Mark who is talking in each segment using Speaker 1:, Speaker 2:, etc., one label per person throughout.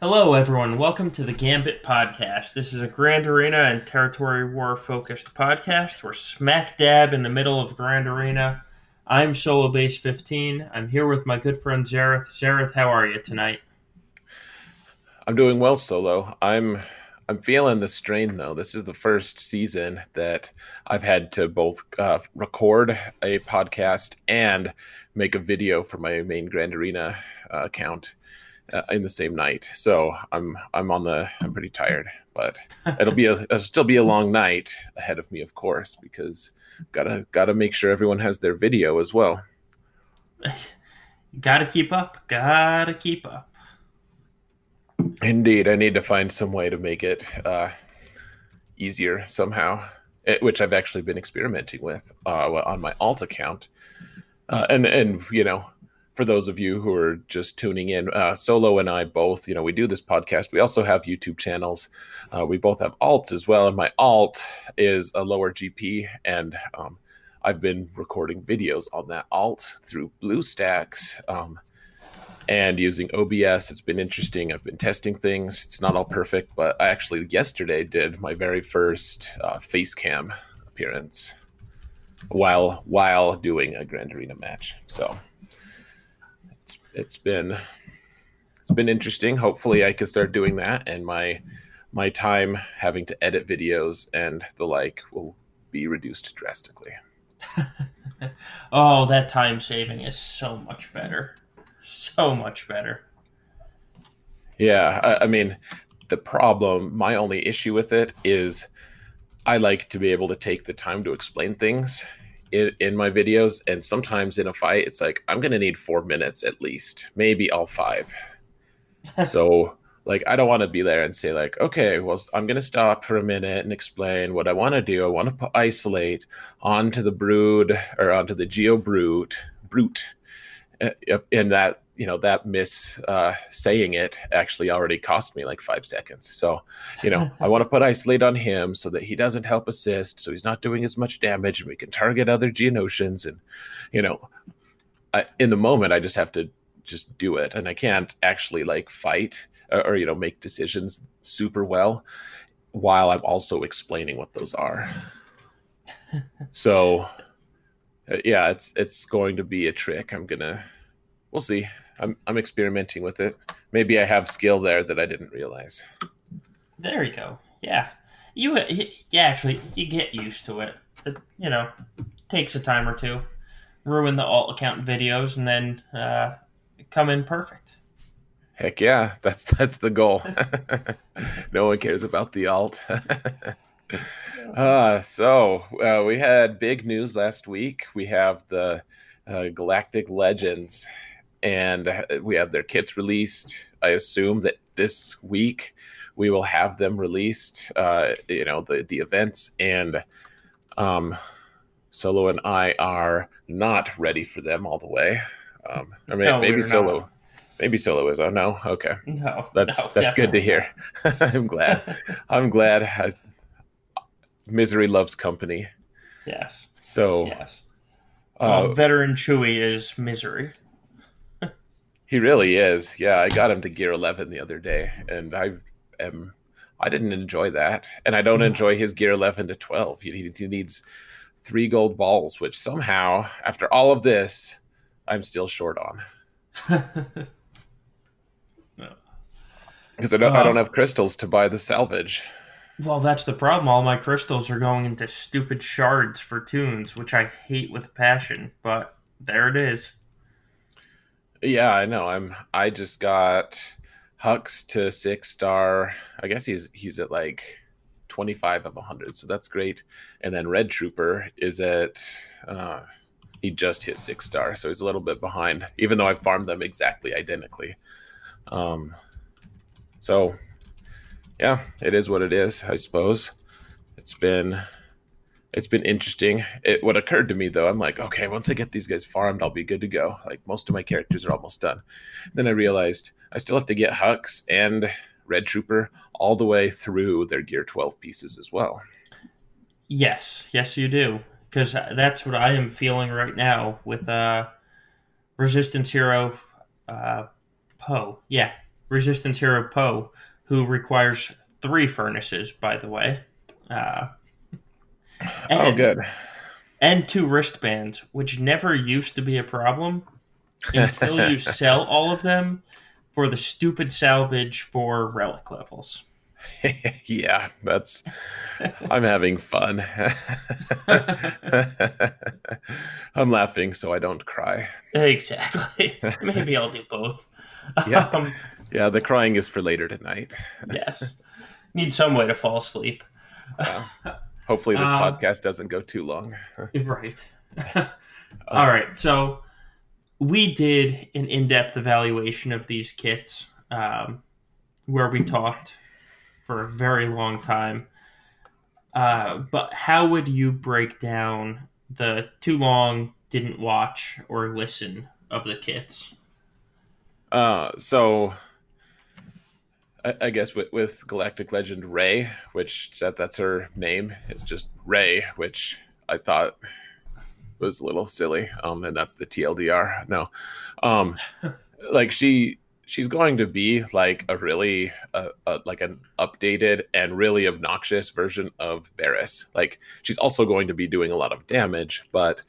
Speaker 1: Hello, everyone. Welcome to the Gambit Podcast. This is a Grand Arena and Territory War focused podcast. We're smack dab in the middle of Grand Arena. I'm Solobass15. I'm here with my good friend Xaereth. Xaereth, how are you tonight?
Speaker 2: I'm doing well, Solo. I'm I'm feeling the strain though. This is the first season that I've had to both uh, record a podcast and make a video for my main Grand Arena uh, account uh, in the same night. So I'm I'm on the I'm pretty tired, but it'll be a it'll still be a long night ahead of me, of course, because gotta gotta make sure everyone has their video as well.
Speaker 1: gotta keep up. Gotta keep up.
Speaker 2: Indeed, I need to find some way to make it uh, easier somehow, it, which I've actually been experimenting with uh, on my alt account, uh, and and you know for those of you who are just tuning in, uh, Solo and I both, you know, we do this podcast. We also have YouTube channels. Uh, we both have alts as well. And my alt is a lower GP. And um, I've been recording videos on that alt through BlueStacks um, and using OBS. It's been interesting. I've been testing things. It's not all perfect, but I actually yesterday did my very first uh, face cam appearance while while doing a Grand Arena match. So it's been it's been interesting. Hopefully, I can start doing that, and my my time having to edit videos and the like will be reduced drastically.
Speaker 1: oh, that time saving is so much better, so much better.
Speaker 2: Yeah, I, I mean, the problem, my only issue with it is I like to be able to take the time to explain things in, in my videos and sometimes in a fight it's like i'm gonna need four minutes at least maybe all five. So like i don't want to be there and say like okay well i'm gonna stop for a minute and explain what i want to do. I want to isolate onto the brood or onto the geo brute brute and that you know that miss uh, saying it actually already cost me like five seconds. So, you know, I want to put isolate on him so that he doesn't help assist, so he's not doing as much damage, and we can target other Geonosians. And you know, I, in the moment, I just have to just do it, and I can't actually like fight or, or you know make decisions super well while I'm also explaining what those are. so, uh, yeah, it's it's going to be a trick. I'm gonna we'll see. I'm I'm experimenting with it. Maybe I have skill there that I didn't realize.
Speaker 1: There you go. Yeah, you yeah actually you get used to it. It you know takes a time or two. Ruin the alt account videos and then uh, come in perfect.
Speaker 2: Heck yeah, that's that's the goal. no one cares about the alt. uh, so uh, we had big news last week. We have the uh, Galactic Legends and we have their kits released. I assume that this week we will have them released. Uh, you know the the events and um, Solo and I are not ready for them all the way. Um, I mean, no, maybe Solo. Not. Maybe Solo is. Oh no. Okay.
Speaker 1: No.
Speaker 2: That's
Speaker 1: no,
Speaker 2: that's good to hear. I'm glad. I'm glad. I, misery loves company.
Speaker 1: Yes.
Speaker 2: So.
Speaker 1: Yes. Uh, uh veteran Chewie is misery.
Speaker 2: He really is. Yeah, I got him to gear 11 the other day, and I am. I didn't enjoy that, and I don't mm. enjoy his gear 11 to 12. He, he needs three gold balls, which somehow, after all of this, I'm still short on. Because I don't, I don't uh. have crystals to buy the salvage.
Speaker 1: Well, that's the problem. All my crystals are going into stupid shards for toons, which I hate with passion. But there it is.
Speaker 2: Yeah, I know. I'm. I just got Hux to six star. I guess he's he's at like twenty five of hundred, so that's great. And then Red Trooper is at. Uh, he just hit six star, so he's a little bit behind, even though I farmed them exactly identically. Um, so yeah, it is what it is, I suppose. It's been it's been interesting. It what occurred to me though, I'm like, okay, once I get these guys farmed, I'll be good to go. Like most of my characters are almost done. Then I realized I still have to get Hux and Red Trooper all the way through their Gear 12 pieces as well.
Speaker 1: Yes, yes, you do, because that's what I am feeling right now with uh, Resistance Hero uh, Poe. Yeah, Resistance Hero Poe, who requires three furnaces, by the way. Uh,
Speaker 2: oh, good.
Speaker 1: And two wristbands, which never used to be a problem until you sell all of them for the stupid salvage for relic levels.
Speaker 2: yeah, that's. I'm having fun. I'm laughing so I don't cry.
Speaker 1: Exactly. Maybe I'll do both.
Speaker 2: Yeah. Um, yeah, the crying is for later tonight.
Speaker 1: yes. Need some way to fall asleep.
Speaker 2: Yeah. Hopefully, this um, podcast doesn't go too long.
Speaker 1: right. All right. So, we did an in depth evaluation of these kits um, where we talked for a very long time. Uh, but how would you break down the too long didn't watch or listen of the kits?
Speaker 2: Uh, so I, I guess with, with Galactic Legend Rey, which that that's her name, it's just Rey, which I thought was a little silly. Um, and that's the TLDR. No, um, like she she's going to be like a really uh, uh, like an updated and really obnoxious version of Barriss. Like she's also going to be doing a lot of damage, but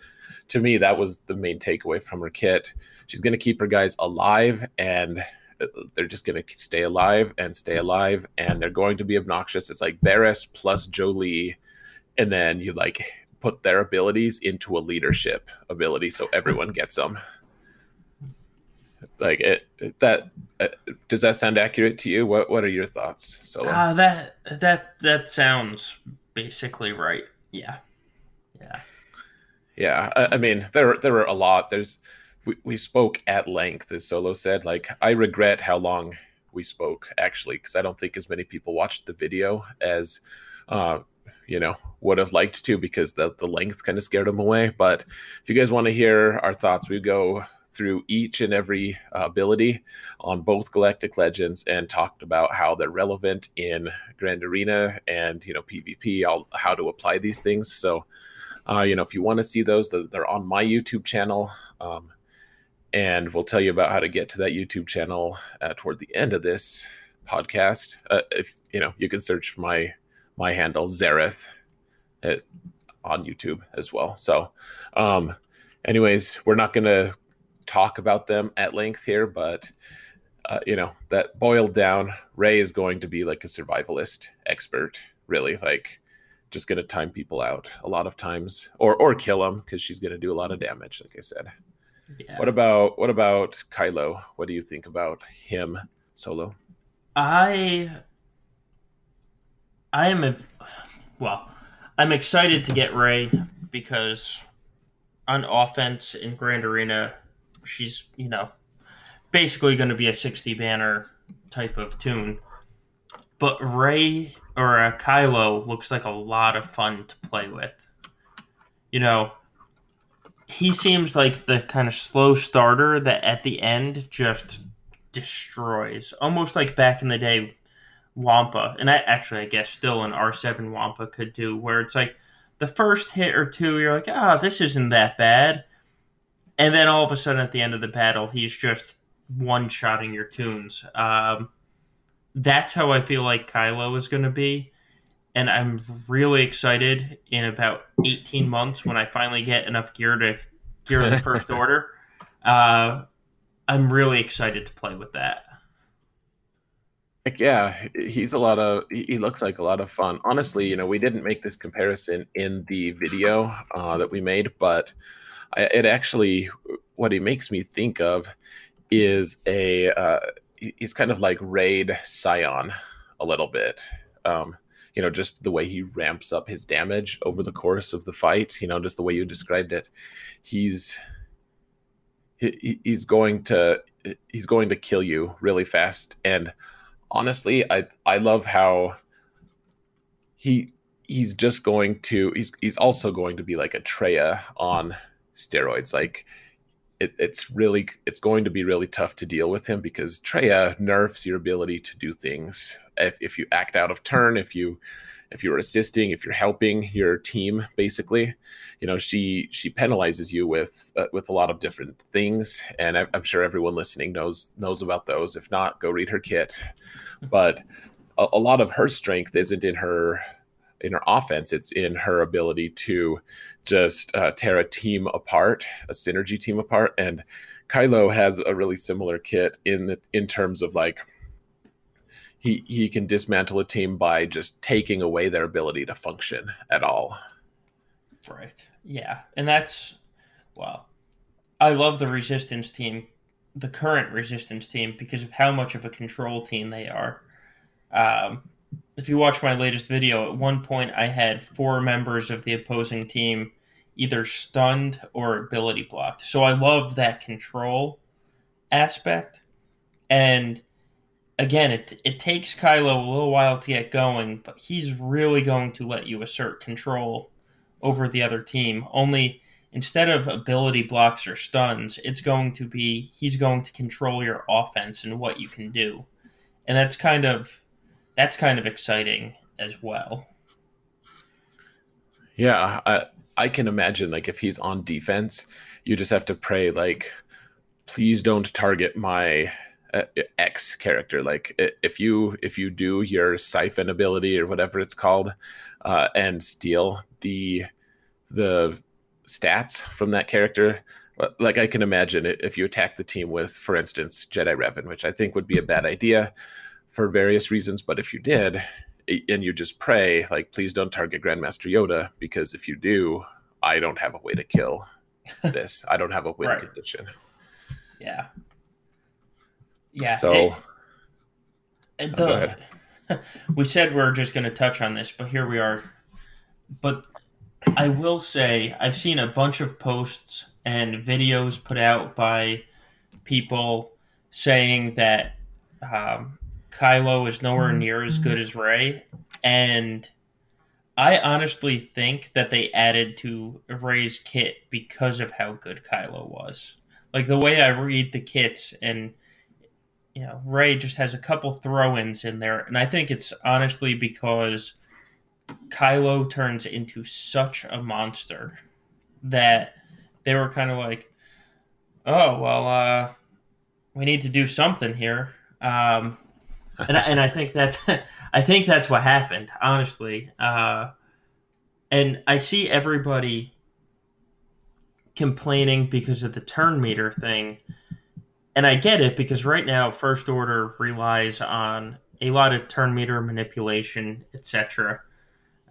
Speaker 2: to me that was the main takeaway from her kit. She's going to keep her guys alive and they're just going to stay alive and stay alive and they're going to be obnoxious. It's like Barriss plus Jolee, and then you like put their abilities into a leadership ability so everyone gets them. Like it that uh, does that sound accurate to you? What what are your thoughts
Speaker 1: so uh, that that that sounds basically right. Yeah. Yeah.
Speaker 2: Yeah I, I, mean there there were a lot. There's we, we spoke at length as solo said. Like i regret how long we spoke actually because i don't think as many people watched the video as uh you know would have liked to because the the length kind of scared them away. But if you guys want to hear our thoughts we go through each and every ability on both Galactic Legends and talked about how they're relevant in Grand Arena and you know PvP, I'll, how to apply these things. So, uh, you know, if you want to see those, they're on my YouTube channel, um, and we'll tell you about how to get to that YouTube channel uh, toward the end of this podcast. Uh, if you know, you can search for my my handle Xaereth at, on YouTube as well. So, um, anyways, we're not going to talk about them at length here, but uh, you know that boiled down, Rey is going to be like a survivalist expert, really, like just going to time people out a lot of times, or or kill them because she's going to do a lot of damage, like I said. Yeah. What about what about Kylo? What do you think about him solo?
Speaker 1: I I am a well, I'm excited to get Rey because on offense in Grand Arena, she's you know basically going to be a 60 banner type of tune. But Rey or uh, Kylo looks like a lot of fun to play with. You know, he seems like the kind of slow starter that at the end just destroys, almost like back in the day, Wampa. And I actually, I guess, still an R7 Wampa could do, where it's like the first hit or two, you're like, oh, this isn't that bad and then all of a sudden at the end of the battle, he's just one shotting your toons. Um, that's how I feel like Kylo is going to be. And I'm really excited in about 18 months when I finally get enough gear to gear the first order. Uh, I'm really excited to play with that.
Speaker 2: Like, Yeah, he's a lot of. He looks like a lot of fun. Honestly, you know, we didn't make this comparison in the video uh, that we made, but I, it actually what he makes me think of is a uh, he's kind of like Raid Sion a little bit. Um, you know, just the way he ramps up his damage over the course of the fight. You know, just the way you described it. He's he, he's going to he's going to kill you really fast. And honestly, I I love how he he's just going to he's he's also going to be like a Traya on steroids. Like it, it's really it's going to be really tough to deal with him because Traya nerfs your ability to do things. If, if you act out of turn, if you if you're assisting, if you're helping your team, basically, you know, she she penalizes you with uh, with a lot of different things, and I, I'm sure everyone listening knows knows about those. If not, go read her kit. But a, a lot of her strength isn't in her in her offense; it's in her ability to just uh, tear a team apart, a synergy team apart, and Kylo has a really similar kit in the, in terms of like he he can dismantle a team by just taking away their ability to function at all.
Speaker 1: Right. Yeah, and that's well, I love the resistance team, the current resistance team, because of how much of a control team they are. Um, if you watch my latest video, at one point I had four members of the opposing team either stunned or ability blocked. So I love that control aspect. And again, it it takes Kylo a little while to get going, but he's really going to let you assert control over the other team. Only instead of ability blocks or stuns, it's going to be he's going to control your offense and what you can do. And that's kind of that's kind of exciting as well.
Speaker 2: Yeah, I I can imagine like if he's on defense, you just have to pray like please don't target my uh, X character. Like if you if you do your siphon ability or whatever it's called, uh, and steal the the stats from that character, like I can imagine if you attack the team with, for instance, Jedi Revan, which I think would be a bad idea for various reasons. But if you did, and you just pray, like, please don't target Grandmaster Yoda because if you do, I don't have a way to kill this. I don't have a win right. condition.
Speaker 1: Yeah, yeah.
Speaker 2: So and
Speaker 1: the, we said we are just going to touch on this, but here we are. But I will say I've seen a bunch of posts and videos put out by people saying that um, Kylo is nowhere near as good as Rey, and I honestly think that they added to Rey's kit because of how good Kylo was. Like the way I read the kits and you know, Rey just has a couple throw-ins in there, and I think it's honestly because Kylo turns into such a monster that they were kind of like, "Oh well, uh, we need to do something here," um, and and I think that's I think that's what happened, honestly. Uh, and I see everybody complaining because of the turn meter thing and I get it because right now First Order relies on a lot of turn meter manipulation, etc.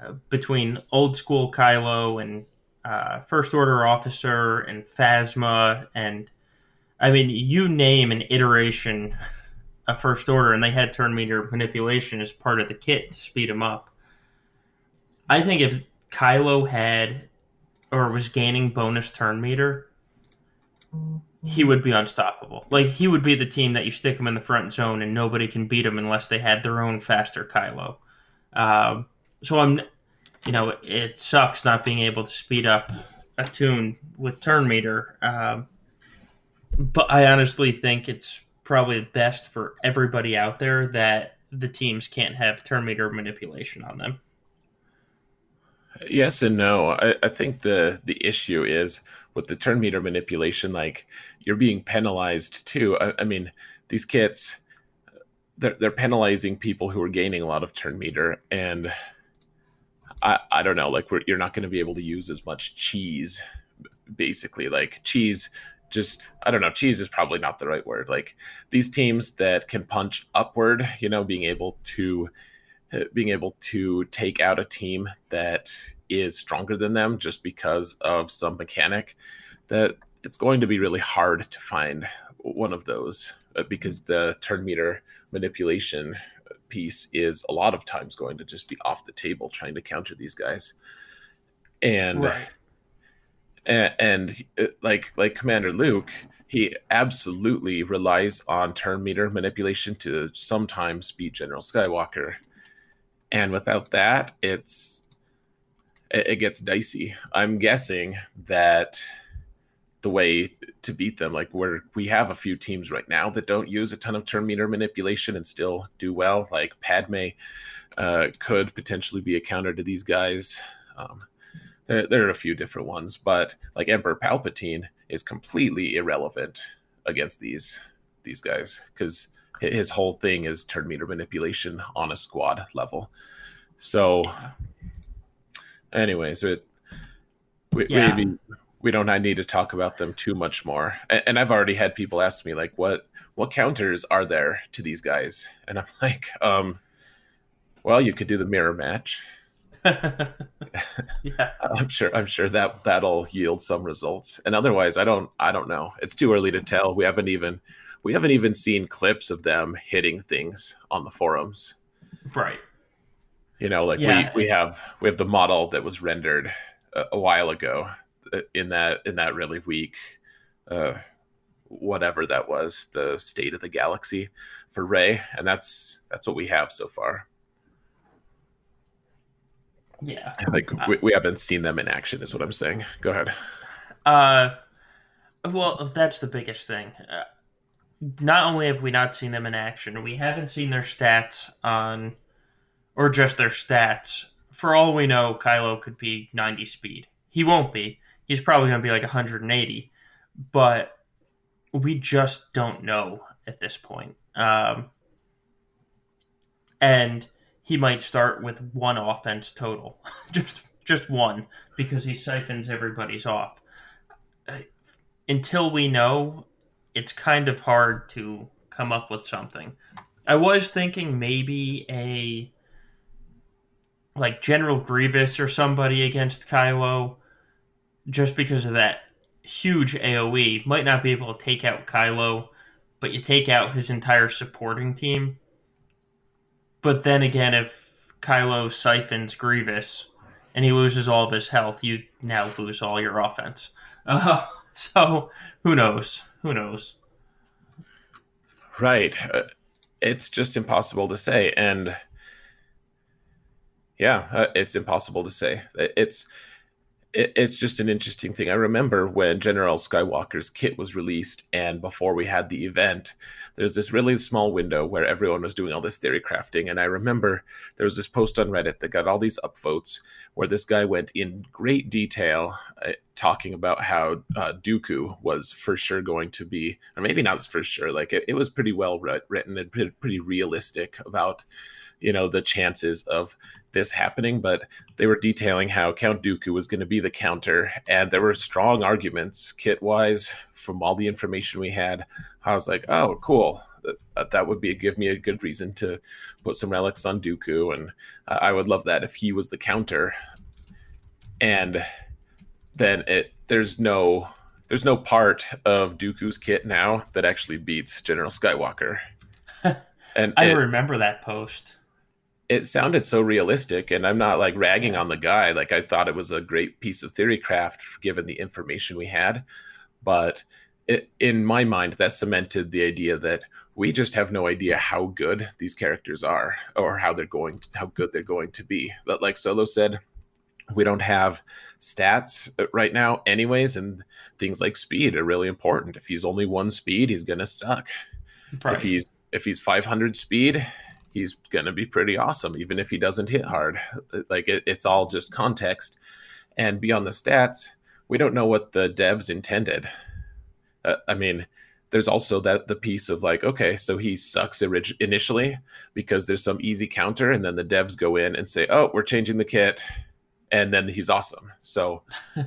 Speaker 1: Uh, between old school Kylo and uh, First Order officer and Phasma, and I mean, you name an iteration of First Order, and they had turn meter manipulation as part of the kit to speed them up. I think if Kylo had or was gaining bonus turn meter, he would be unstoppable. Like he would be the team that you stick him in the front zone and nobody can beat him unless they had their own faster Kylo. Um, so I'm, you know, it sucks not being able to speed up a tune with turn meter. Um, but I honestly think it's probably best for everybody out there that the teams can't have turn meter manipulation on them.
Speaker 2: Yes and no. I, I think the the issue is with the turn meter manipulation, like you're being penalized too. I, I mean, these kits, they're, they're penalizing people who are gaining a lot of turn meter, and I, I don't know, like you're not going to be able to use as much cheese, basically. Like cheese, just I don't know, cheese is probably not the right word. Like these teams that can punch upward, you know, being able to being able to take out a team that is stronger than them just because of some mechanic that it's going to be really hard to find one of those uh, because the turn meter manipulation piece is a lot of times going to just be off the table trying to counter these guys and right. And, and uh, like like commander luke he absolutely relies on turn meter manipulation to sometimes beat general skywalker and without that it's it, it gets dicey i'm guessing that the way to beat them. Like where we have a few teams right now that don't use a ton of turn meter manipulation and still do well. Like Padme uh, could potentially be a counter to these guys. Um, there, there are a few different ones, but like Emperor Palpatine is completely irrelevant against these these guys because his whole thing is turn meter manipulation on a squad level. So, anyways, it we, yeah. maybe we don't need to talk about them too much more. And, and, I've already had people ask me like, what what counters are there to these guys? And I'm like, um, well, you could do the mirror match. yeah, I'm sure. I'm sure that that'll yield some results. And otherwise, I don't. I don't know. It's too early to tell. We haven't even we haven't even seen clips of them hitting things on the forums.
Speaker 1: Right.
Speaker 2: You know, like yeah. we we have we have the model that was rendered a, a while ago uh, in that in that really weak uh whatever that was the state of the galaxy for Rey and that's that's what we have so far
Speaker 1: yeah.
Speaker 2: Like we, we haven't seen them in action is what I'm saying. Go ahead.
Speaker 1: Uh well, that's the biggest thing. Uh, not only have we not seen them in action, we haven't seen their stats on or just their stats. For all we know, Kylo could be 90 speed. He won't be. He's probably going to be like 180, but we just don't know at this point. Um, and he might start with one offense total, just just one, because he siphons everybody's off. Uh, until we know, it's kind of hard to come up with something. I was thinking maybe a like General Grievous or somebody against Kylo, just because of that huge AOE. Might not be able to take out Kylo, but you take out his entire supporting team but then again, if Kylo siphons Grievous and he loses all of his health, you now lose all your offense. Uh, so who knows? Who knows?
Speaker 2: Right. Uh, it's just impossible to say, and yeah, uh, it's impossible to say. It's it, it's just an interesting thing. I remember when General Skywalker's kit was released, and before we had the event, there's this really small window where everyone was doing all this theory crafting. And I remember there was this post on Reddit that got all these upvotes where this guy went in great detail uh, talking about how uh, Dooku was for sure going to be, or maybe not for sure, like it, it was pretty well written and pretty, pretty realistic about you know the chances of this happening but they were detailing how count dooku was going to be the counter and there were strong arguments kit wise from all the information we had. I was like oh cool. That, uh, that would be give me a good reason to put some relics on dooku and i would love that if he was the counter. And then it there's no there's no part of Dooku's kit now that actually beats General Skywalker.
Speaker 1: and I it, remember that post
Speaker 2: it sounded so realistic and i'm not like ragging on the guy. Like i thought it was a great piece of theory craft given the information we had. But it, in my mind that cemented the idea that we just have no idea how good these characters are or how they're going to, how good they're going to be. But like solo said we don't have stats uh, right now anyways and things like speed are really important. If he's only one speed he's gonna suck. Right. if he's if he's 500 speed he's going to be pretty awesome, even if he doesn't hit hard. Like it, it's all just context. And beyond the stats, we don't know what the devs intended. Uh, I mean, there's also that the piece of like, okay, so he sucks orig- initially because there's some easy counter, and then the devs go in and say, oh, we're changing the kit, and then he's awesome. So.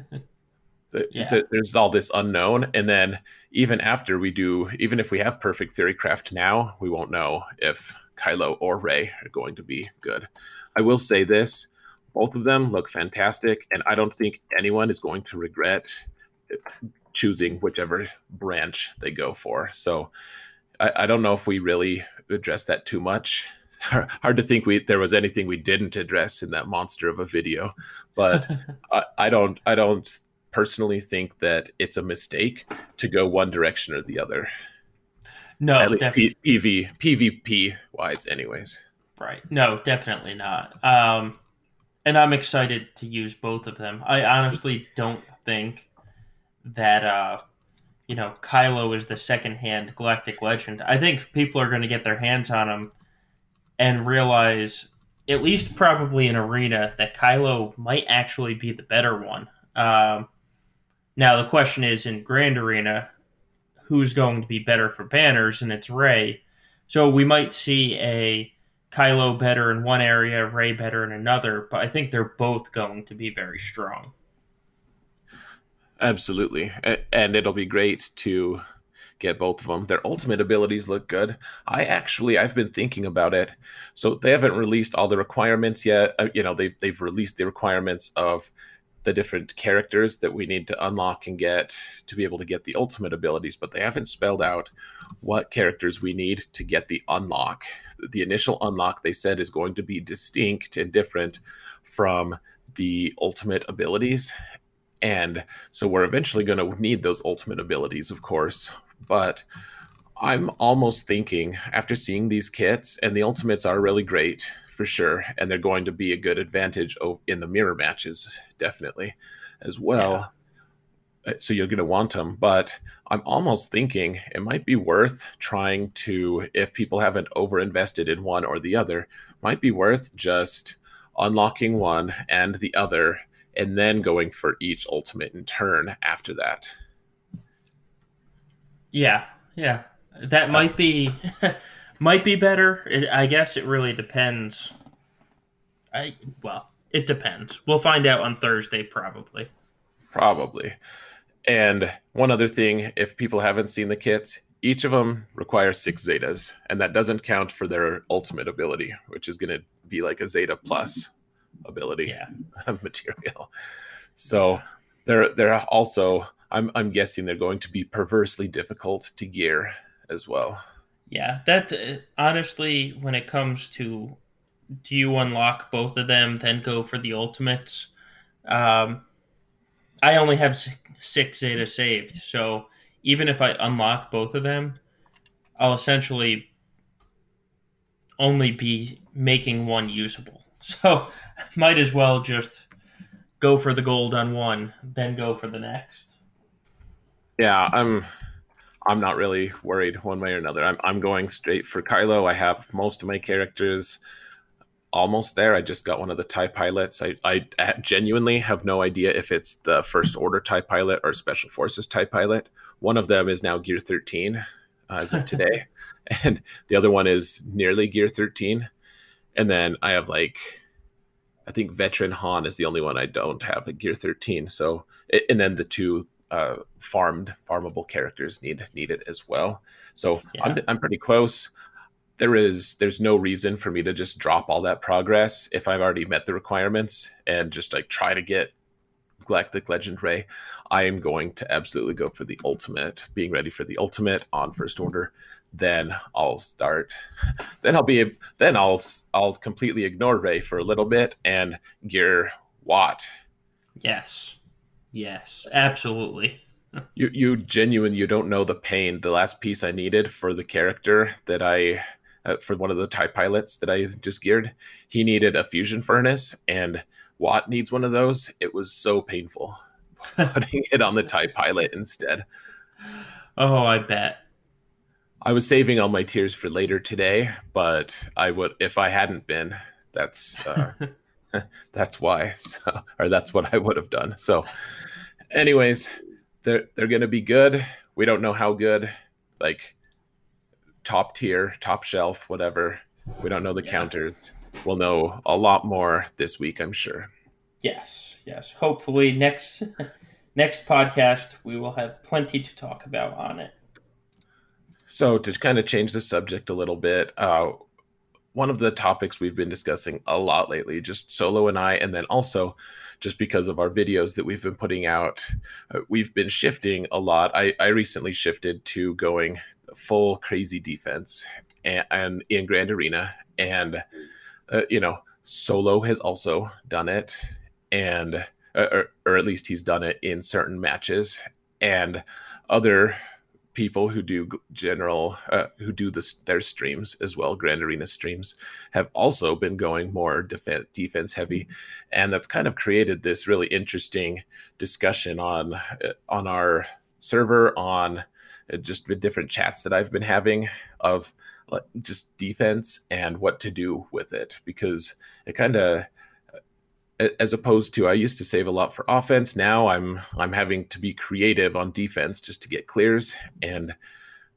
Speaker 2: The, yeah. the, there's all this unknown and then even after we do even if we have perfect theory craft now we won't know if Kylo or Rey are going to be good. I will say this both of them look fantastic, and I don't think anyone is going to regret choosing whichever branch they go for. So I, I don't know if we really addressed that too much. Hard to think we there was anything we didn't address in that monster of a video, but I, I don't I don't personally think that it's a mistake to go one direction or the other.
Speaker 1: No,
Speaker 2: at least P- PV PvP wise, anyways.
Speaker 1: Right. No, definitely not. Um, and I'm excited to use both of them. I honestly don't think that uh, you know Kylo is the second-hand Galactic Legend. I think people are going to get their hands on him and realize, at least probably in arena, that Kylo might actually be the better one. Um, now the question is in Grand Arena, who's going to be better for banners, and it's Rey. So we might see a Kylo better in one area, Rey better in another, but I think they're both going to be very strong.
Speaker 2: Absolutely. And it'll be great to get both of them. Their ultimate abilities look good. I actually I've been thinking about it. So they haven't released all the requirements yet. Uh, you know, they've they've released the requirements of the different characters that we need to unlock and get to be able to get the ultimate abilities, but they haven't spelled out what characters we need to get the unlock. The initial unlock they said is going to be distinct and different from the ultimate abilities. And so we're eventually going to need those ultimate abilities, of course. But I'm almost thinking after seeing these kits, and the ultimates are really great for sure, and they're going to be a good advantage in the mirror matches, definitely, as well. Yeah. Uh, so you're going to want them, but I'm almost thinking it might be worth trying to, if people haven't overinvested in one or the other, might be worth just unlocking one and the other, and then going for each ultimate in turn after that.
Speaker 1: Yeah, yeah, that might be might be better. I guess it really depends. I well, it depends. We'll find out on Thursday probably.
Speaker 2: Probably. And one other thing, if people haven't seen the kits, each of them requires six zetas, and that doesn't count for their ultimate ability, which is going to be like a zeta plus ability
Speaker 1: yeah.
Speaker 2: material. So they're they're also I'm I'm guessing they're going to be perversely difficult to gear as well.
Speaker 1: Yeah, that uh, honestly, when it comes to do you unlock both of them, then go for the ultimates? Um, I only have six Zeta saved, so even if I unlock both of them, I'll essentially only be making one usable. So might as well just go for the gold on one, then go for the next.
Speaker 2: Yeah, I'm I'm not really worried one way or another. I'm I'm going straight for Kylo. I have most of my characters almost there. I just got one of the TIE pilots. I, I genuinely have no idea if it's the First Order TIE pilot or Special Forces TIE pilot. One of them is now Gear 13 uh, as of today, and the other one is nearly Gear 13. And then I have like, I think Veteran Han is the only one I don't have at Gear 13. So, and then the two uh, farmed farmable characters need need it as well. So yeah. I'm I'm pretty close. There is there's no reason for me to just drop all that progress if I've already met the requirements and just like try to get Galactic Legend Rey. I am going to absolutely go for the ultimate, being ready for the ultimate on first order. Then I'll start. Then I'll be. Then I'll I'll completely ignore Rey for a little bit and gear Wat.
Speaker 1: Yes. Yes, absolutely.
Speaker 2: you you genuine you don't know the pain. The last piece I needed for the character that I uh, for one of the TIE pilots that I just geared, he needed a fusion furnace and Wat needs one of those. It was so painful putting it on the TIE pilot instead.
Speaker 1: Oh, I bet.
Speaker 2: I was saving all my tears for later today, but I would if I hadn't been. That's uh, that's why, so, or that's what I would have done. So, anyways, they're they're gonna be good. We don't know how good, like top tier, top shelf, whatever. We don't know the yeah. counters. We'll know a lot more this week, I'm sure.
Speaker 1: Yes, yes. Hopefully next next podcast we will have plenty to talk about on it.
Speaker 2: So to kind of change the subject a little bit, uh, one of the topics we've been discussing a lot lately, just Solo and I, and then also just because of our videos that we've been putting out, uh, we've been shifting a lot. I, I recently shifted to going full crazy defense and, and in Grand Arena, and uh, you know, Solo has also done it, and uh, or, or at least he's done it in certain matches, and other people who do general uh, who do this their streams as well grand arena streams have also been going more def- defense heavy. And that's kind of created this really interesting discussion on uh, on our server on uh, just the different chats that i've been having of just defense and what to do with it. Because it kind of as opposed to I used to save a lot for offense. Now I'm I'm having to be creative on defense just to get clears, and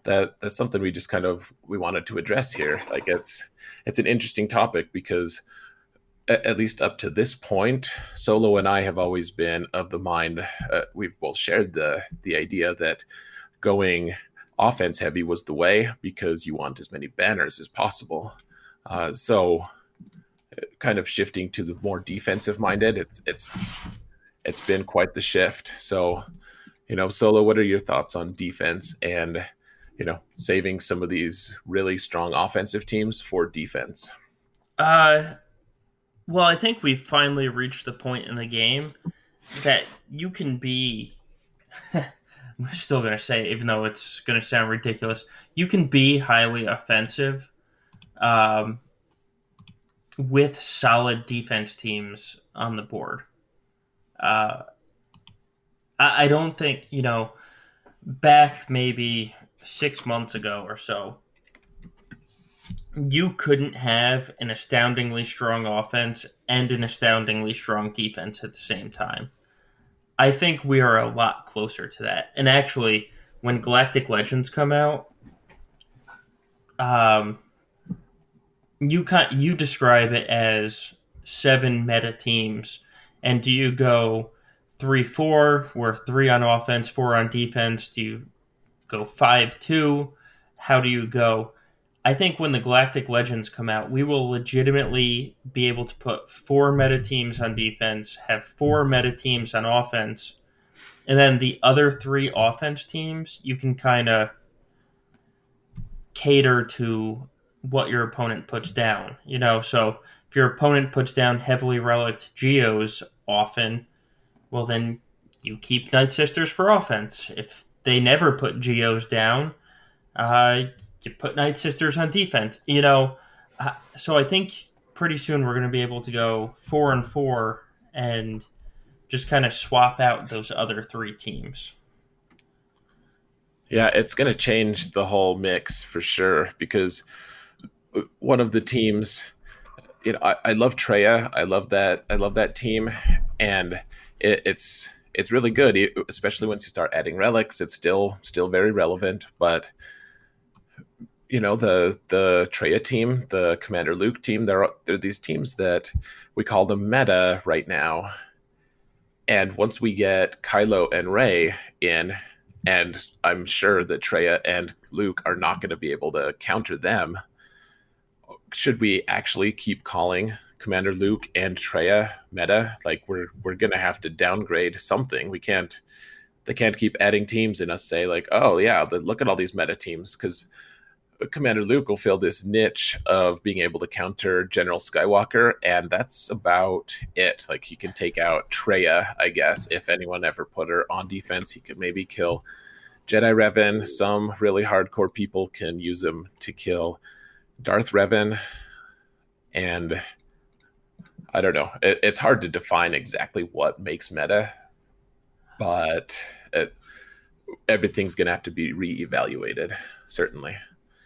Speaker 2: that that's something we just kind of we wanted to address here. Like it's it's an interesting topic because at, least up to this point, Solo and I have always been of the mind. Uh, we've both shared the the idea that going offense heavy was the way because you want as many banners as possible. Uh, so kind of shifting to the more defensive minded. It's it's it's been quite the shift. So, you know, Solo, what are your thoughts on defense and you know saving some of these really strong offensive teams for defense?
Speaker 1: Uh, well, I think we've finally reached the point in the game that you can be. I'm still to say, even though it's to sound ridiculous, you can be highly offensive um, with solid defense teams on the board. Uh, I, I don't think, you know, back maybe six months ago or so, you couldn't have an astoundingly strong offense and an astoundingly strong defense at the same time. I think we are a lot closer to that. And actually, when Galactic Legends come out, um, you kind you describe it as seven meta teams, and do you go three four, where three on offense, four on defense? Do you go five two? How do you go? I think when the Galactic Legends come out, we will legitimately be able to put four meta teams on defense, have four meta teams on offense, and then the other three offense teams, you can kind of cater to what your opponent puts down. You know, so if your opponent puts down heavily relicked geos often, well then you keep Night Sisters for offense. If they never put geos down, uh, you put Night Sisters on defense. You know, uh, so I think pretty soon we're going to be able to go four and four and just kind of swap out those other three teams.
Speaker 2: Yeah, it's going to change the whole mix for sure because one of the teams. You know, I, I love Traya. I love that. I love that team, and it, it's it's really good, especially once you start adding relics. It's still still very relevant, but you know the the Traya team, the Commander Luke team. They're they're these teams that we call them meta right now, and once we get Kylo and Rey in, and I'm sure that Traya and Luke are not going to be able to counter them should we actually keep calling Commander Luke and Traya meta? Like we're we're gonna have to downgrade something. We can't they can't keep adding teams and us say like, oh yeah, look at all these meta teams because Commander Luke will fill this niche of being able to counter General Skywalker, and that's about it. Like he can take out Treya, I guess. If anyone ever put her on defense, he could maybe kill Jedi Revan. Some really hardcore people can use him to kill Darth Revan, and I don't know. It, it's hard to define exactly what makes meta, but it, everything's going to have to be reevaluated, certainly.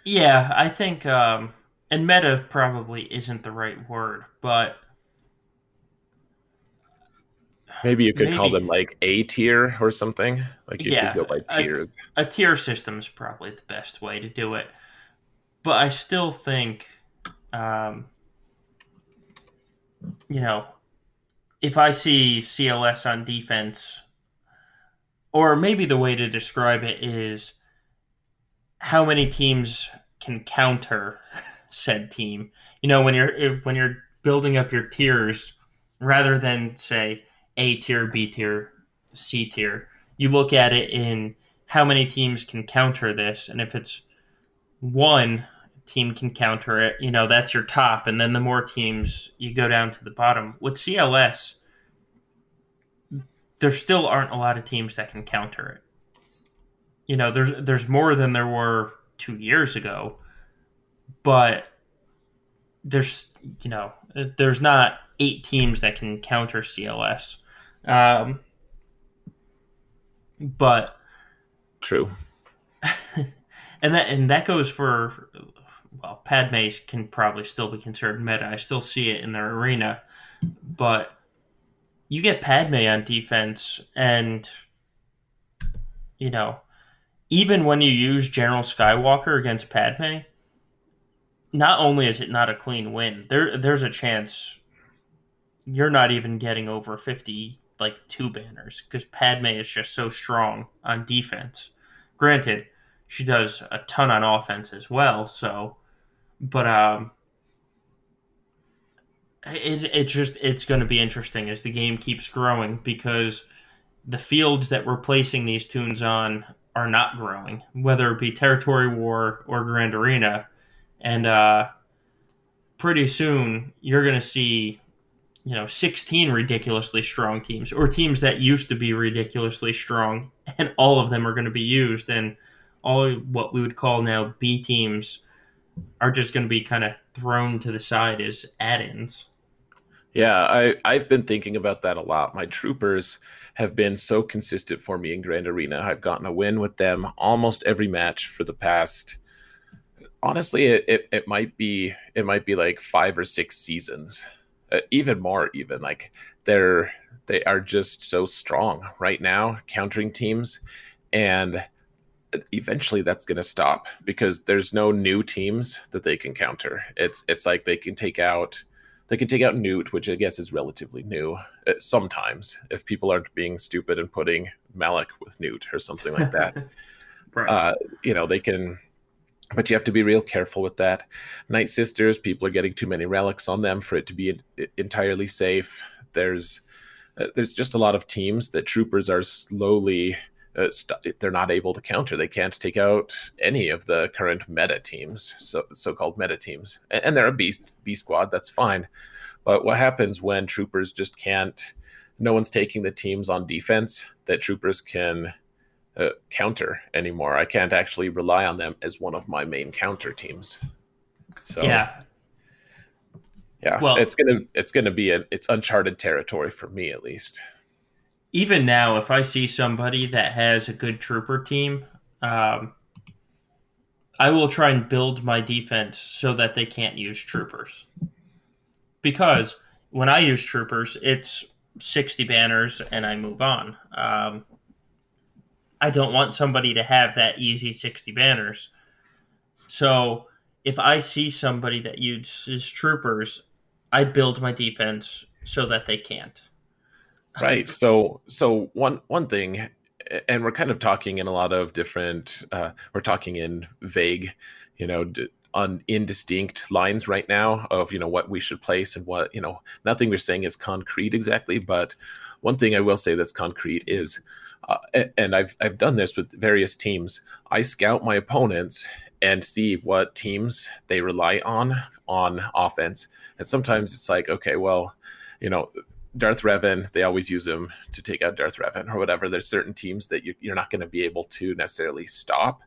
Speaker 1: Yeah, I think, um, and meta probably isn't the right word, but
Speaker 2: maybe you could maybe, call them like a tier or something. Like you yeah, could go by tiers.
Speaker 1: A, a tier system is probably the best way to do it but I still think, um, you know, if I see CLS on defense, or maybe the way to describe it is how many teams can counter said team. You know, when you're when you're building up your tiers, rather than say A tier, B tier, C tier, you look at it in how many teams can counter this, and if it's one team can counter it, you know, that's your top. And then the more teams you go down to the bottom. With CLS, there still aren't a lot of teams that can counter it. you know, there's there's more than there were two years ago, but there's you know there's not eight teams that can counter CLS, um, but
Speaker 2: true,
Speaker 1: and that and that goes for well, Padme can probably still be considered meta. I still see it in their arena, but you get Padme on defense, and you know, even when you use General Skywalker against Padme, not only is it not a clean win, there there's a chance you're not even getting over fifty like two banners because Padme is just so strong on defense. Granted, she does a ton on offense as well, so but um it, it's just it's going to be interesting as the game keeps growing because the fields that we're placing these toons on are not growing, whether it be territory war or grand arena, and uh, pretty soon you're going to see you know 16 ridiculously strong teams or teams that used to be ridiculously strong and all of them are going to be used. And all what we would call now b teams are just going to be kind of thrown to the side as add-ins
Speaker 2: yeah, I, I've been thinking about that a lot. My troopers have been so consistent for me in Grand Arena. I've gotten a win with them almost every match for the past. Honestly, it, it, it might be it might be like five or six seasons, uh, even more. Even like they're they are just so strong right now, countering teams, and eventually that's going to stop because there's no new teams that they can counter. It's it's like they can take out they can take out Nute, which I guess is relatively new. Uh, sometimes, if people aren't being stupid and putting Malak with Nute or something like that, right. uh, you know, they can. But you have to be real careful with that. Night Sisters, people are getting too many relics on them for it to be entirely safe. There's uh, there's just a lot of teams that troopers are slowly uh, st- they're not able to counter. They can't take out any of the current meta teams, so so-called meta teams, and, and they're a beast B squad. That's fine, but what happens when troopers just can't? No one's taking the teams on defense that troopers can uh, counter anymore. I can't actually rely on them as one of my main counter teams. So
Speaker 1: yeah,
Speaker 2: yeah, well, it's gonna it's gonna be a, it's uncharted territory for me at least
Speaker 1: even now, if I see somebody that has a good trooper team, um, I will try and build my defense so that they can't use troopers. Because when I use troopers, it's 60 banners and I move on. Um, I don't want somebody to have that easy 60 banners. So if I see somebody that uses troopers, I build my defense so that they can't
Speaker 2: right. So so one one thing and we're kind of talking in a lot of different uh, we're talking in vague you know on indistinct lines right now of you know what we should place and what you know nothing we're saying is concrete exactly but one thing i will say that's concrete is uh, and i've i've done this with various teams. I scout my opponents and see what teams they rely on on offense. And sometimes it's like okay well you know Darth Revan, they always use him to take out Darth Revan or whatever. There's certain teams that you, are not going to be able to necessarily stop,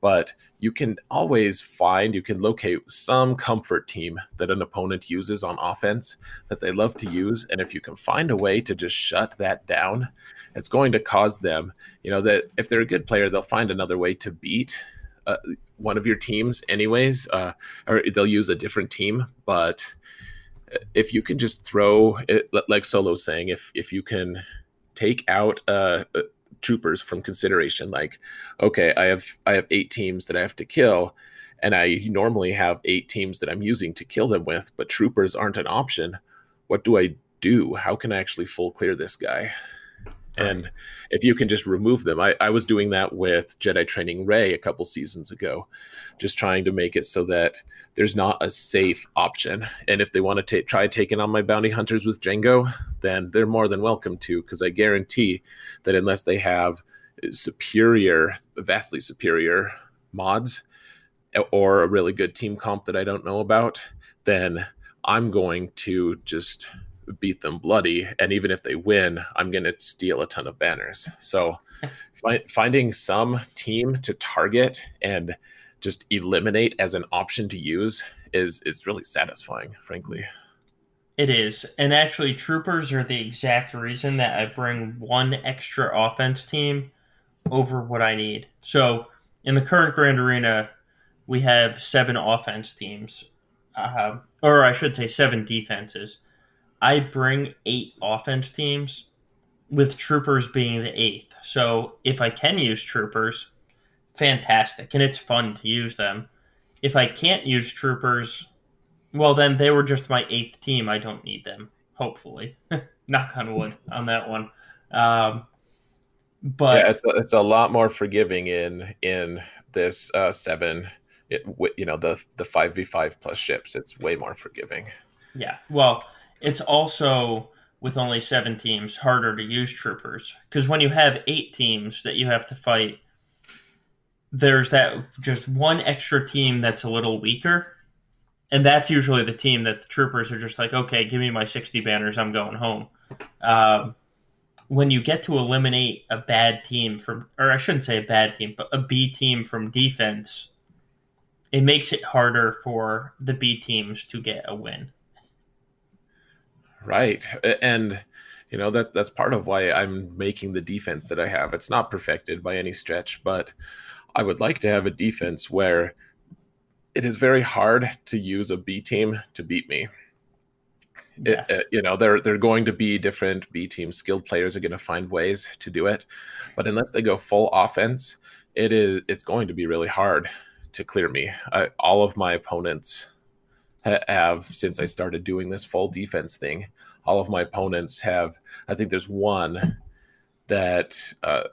Speaker 2: but you can always find, you can locate some comfort team that an opponent uses on offense that they love to use. And if you can find a way to just shut that down, it's going to cause them, you know, that if they're a good player, they'll find another way to beat uh, one of your teams, anyways, uh, or they'll use a different team, but if you can just throw it, like Solo's saying, if if you can take out uh, uh, troopers from consideration, like okay, I have I have eight teams that I have to kill, and I normally have eight teams that I'm using to kill them with, but troopers aren't an option. What do I do? How can I actually full clear this guy? And if you can just remove them, I, I was doing that with Jedi Training Rey a couple seasons ago, just trying to make it so that there's not a safe option. And if they want to try taking on my bounty hunters with Django, then they're more than welcome to, because I guarantee that unless they have superior, vastly superior mods or a really good team comp that I don't know about, then I'm going to just beat them bloody. And even if they win, I'm going to steal a ton of banners. So fi- finding some team to target and just eliminate as an option to use is is really satisfying, frankly.
Speaker 1: It is. And actually, troopers are the exact reason that I bring one extra offense team over what I need. So, in the current Grand Arena, we have seven offense teams, uh, or I should say, seven defenses. I bring eight offense teams, with troopers being the eighth. So, if I can use troopers, fantastic. And it's fun to use them. If I can't use troopers, well, then they were just my eighth team. I don't need them. Hopefully, knock on wood on that one. Um, but
Speaker 2: yeah, it's a, it's a lot more forgiving in in this uh, seven. It, you know the the five v five plus ships. It's way more forgiving.
Speaker 1: Yeah, well, it's also with only seven teams harder to use troopers because when you have eight teams that you have to fight, there's that just one extra team that's a little weaker and that's usually the team that the troopers are just like, okay, give me my 60 banners, I'm going home. Um, when you get to eliminate a bad team from, or I shouldn't say a bad team, but a B team from defense, it makes it harder for the B teams to get a win.
Speaker 2: Right, and you know that that's part of why I'm making the defense that I have. It's not perfected by any stretch, but I would like to have a defense where it is very hard to use a B team to beat me. Yes. It, you know, they're they're going to be different B team skilled players are going to find ways to do it, but unless they go full offense, it is it's going to be really hard to clear me. I, all of my opponents have since I started doing this full defense thing. All of my opponents have. I think there's one that uh,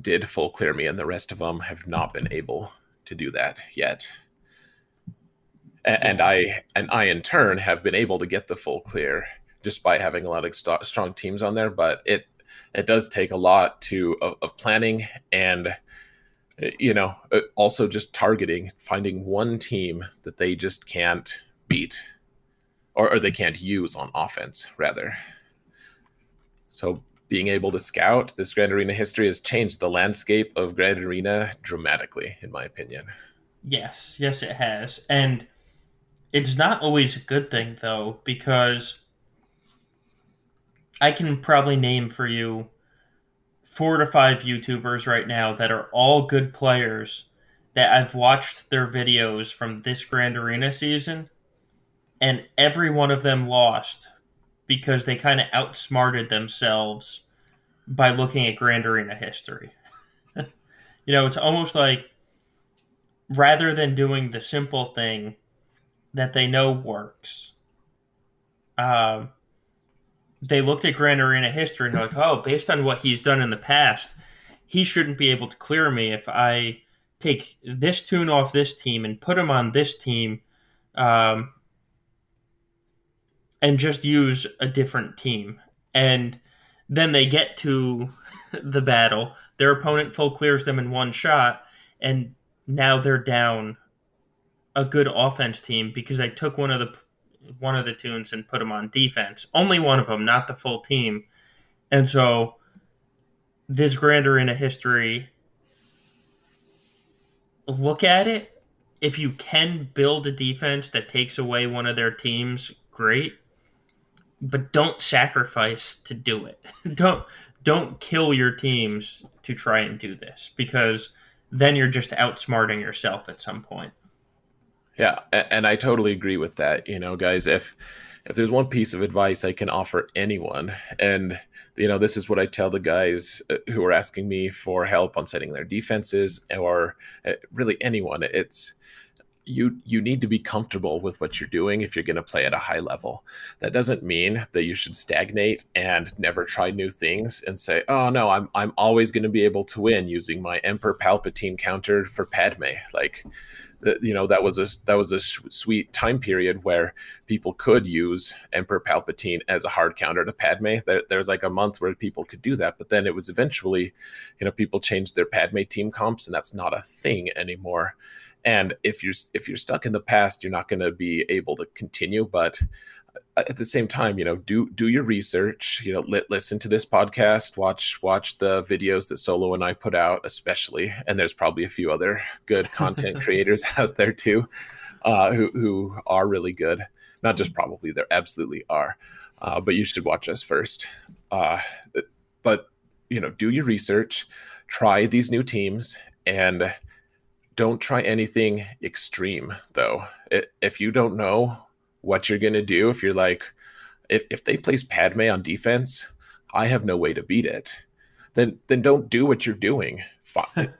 Speaker 2: did full clear me, and the rest of them have not been able to do that yet and I and I in turn have been able to get the full clear despite having a lot of st- strong teams on there. But it it does take a lot to of, of planning and you know uh, also just targeting finding one team that they just can't beat or, or they can't use on offense rather. So being able to scout this grand arena history has changed the landscape of grand arena dramatically in my opinion.
Speaker 1: Yes yes it has. And it's not always a good thing though, because I can probably name for you four to five YouTubers right now that are all good players that I've watched their videos from this Grand Arena season, and every one of them lost because they kind of outsmarted themselves by looking at Grand Arena history. you know, it's almost like rather than doing the simple thing that they know works. Um, they looked at Grand Arena history and they're like, oh, based on what he's done in the past, he shouldn't be able to clear me if I take this toon off this team and put him on this team um, and just use a different team. And then they get to the battle. Their opponent full clears them in one shot, and now they're down a good offense team because I took one of the one of the toons and put them on defense. Only one of them, not the full team. And so this Grand Arena history look at it. If you can build a defense that takes away one of their teams, great. But don't sacrifice to do it. don't don't kill your teams to try and do this because then you're just outsmarting yourself at some point.
Speaker 2: Yeah, and I totally agree with that. You know, guys, if if there's one piece of advice I can offer anyone, and you know, this is what I tell the guys uh, who are asking me for help on setting their defenses, or uh, really anyone, it's you you need to be comfortable with what you're doing if you're going to play at a high level. That doesn't mean that you should stagnate and never try new things and say, "Oh no, I'm I'm always going to be able to win using my Emperor Palpatine counter for Padme." Like you know that was a that was a sweet time period where people could use Emperor Palpatine as a hard counter to Padme. There, there's like a month where people could do that, but then it was eventually, you know, people changed their Padme team comps, and that's not a thing anymore. And if you're if you're stuck in the past, you're not going to be able to continue. But uh, at the same time, you know, do do your research. You know, li- listen to this podcast, watch watch the videos that Solo and I put out, especially. And there's probably a few other good content creators out there too, uh, who who are really good. Not just probably, there absolutely are. Uh, but you should watch us first. Uh, but you know, do your research, try these new teams, and don't try anything extreme. Though, if you don't know what you're gonna do, if you're like, if if they place Padme on defense, I have no way to beat it. Then then don't do what you're doing. Fine.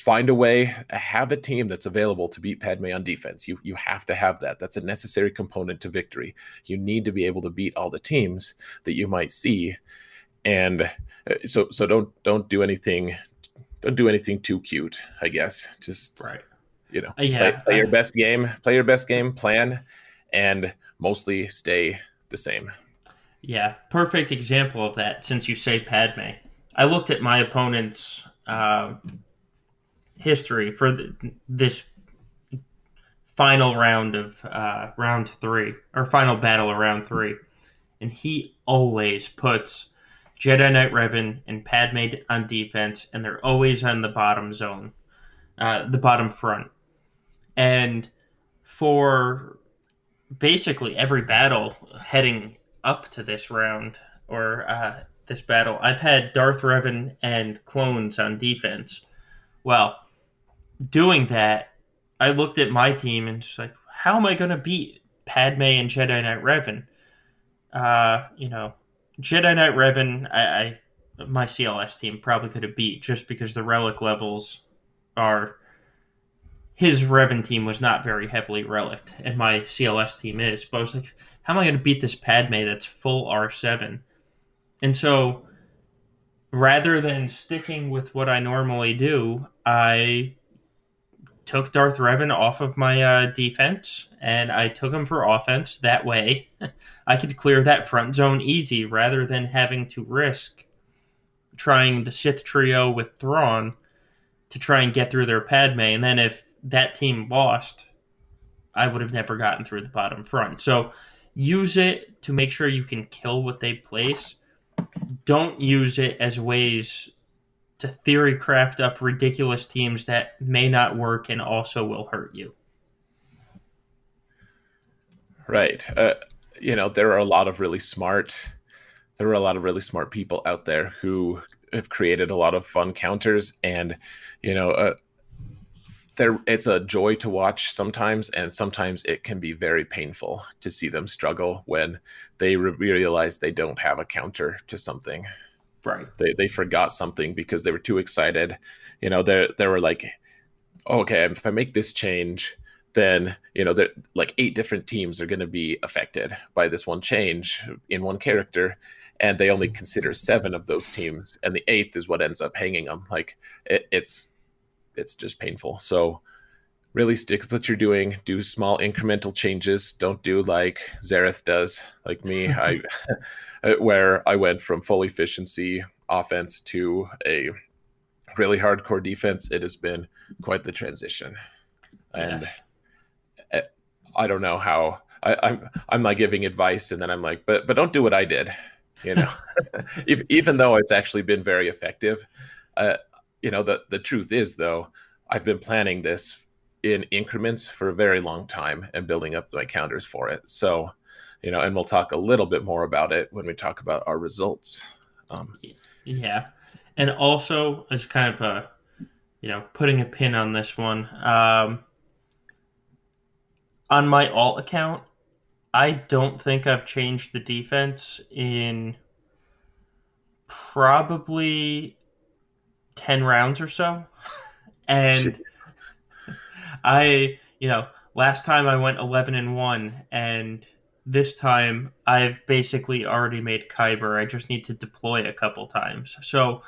Speaker 2: find a way have a team that's available to beat padme on defense you you have to have that that's a necessary component to victory you need to be able to beat all the teams that you might see and uh, so so don't don't do anything don't do anything too cute i guess just
Speaker 1: right
Speaker 2: you know
Speaker 1: uh, yeah,
Speaker 2: play, play your best game play your best game plan and mostly stay the same.
Speaker 1: Yeah perfect example of that since you say padme. I looked at my opponent's uh, history for this final round of uh, round three or final battle of round three, and he always puts Jedi Knight Revan and Padme on defense, and they're always on the bottom zone, uh, the bottom front, and for basically every battle heading up to this round or uh, this battle, I've had Darth Revan and clones on defense. Well, doing that, I looked at my team and just like, how am I going to beat Padme and Jedi Knight Revan? Uh, you know, Jedi Knight Revan, I, I my CLS team probably could have beat just because the relic levels are. His Revan team was not very heavily relic, and my CLS team is. But I was like, how am I going to beat this Padme that's full R7? And so, rather than sticking with what I normally do, I took Darth Revan off of my uh, defense and I took him for offense. That way, I could clear that front zone easy rather than having to risk trying the Sith trio with Thrawn to try and get through their Padme. And then if that team lost, I would have never gotten through the bottom front. So use it to make sure you can kill what they place. Don't use it as ways to theory craft up ridiculous teams that may not work and also will hurt you.
Speaker 2: Right. Uh, you know, there are a lot of really smart there are a lot of really smart people out there who have created a lot of fun counters and you know, uh, there it's a joy to watch sometimes and sometimes it can be very painful to see them struggle when they re- realize they don't have a counter to something
Speaker 1: Right.
Speaker 2: They they forgot something because they were too excited. You know, they they were like, oh, okay, if I make this change, then you know, that like eight different teams are going to be affected by this one change in one character, and they only consider seven of those teams, and the eighth is what ends up hanging them. Like it, it's it's just painful. So really stick with what you're doing. Do small incremental changes. Don't do like Xaereth does, like me. I where I went from full efficiency offense to a really hardcore defense. It has been quite the transition, and yes. I don't know how. I, I'm I'm like giving advice, and then I'm like, but but don't do what I did, you know. if, even though it's actually been very effective, uh, you know the the truth is though, I've been planning this in increments for a very long time and building up my counters for it. So you know, and we'll talk a little bit more about it when we talk about our results. Um,
Speaker 1: yeah, and also as kind of a, you know, putting a pin on this one. Um, on my alt account, I don't think I've changed the defense in probably 10 rounds or so. and I, you know, last time I went 11 and 1 and this time I've basically already made Kyber. I just need to deploy a couple times. So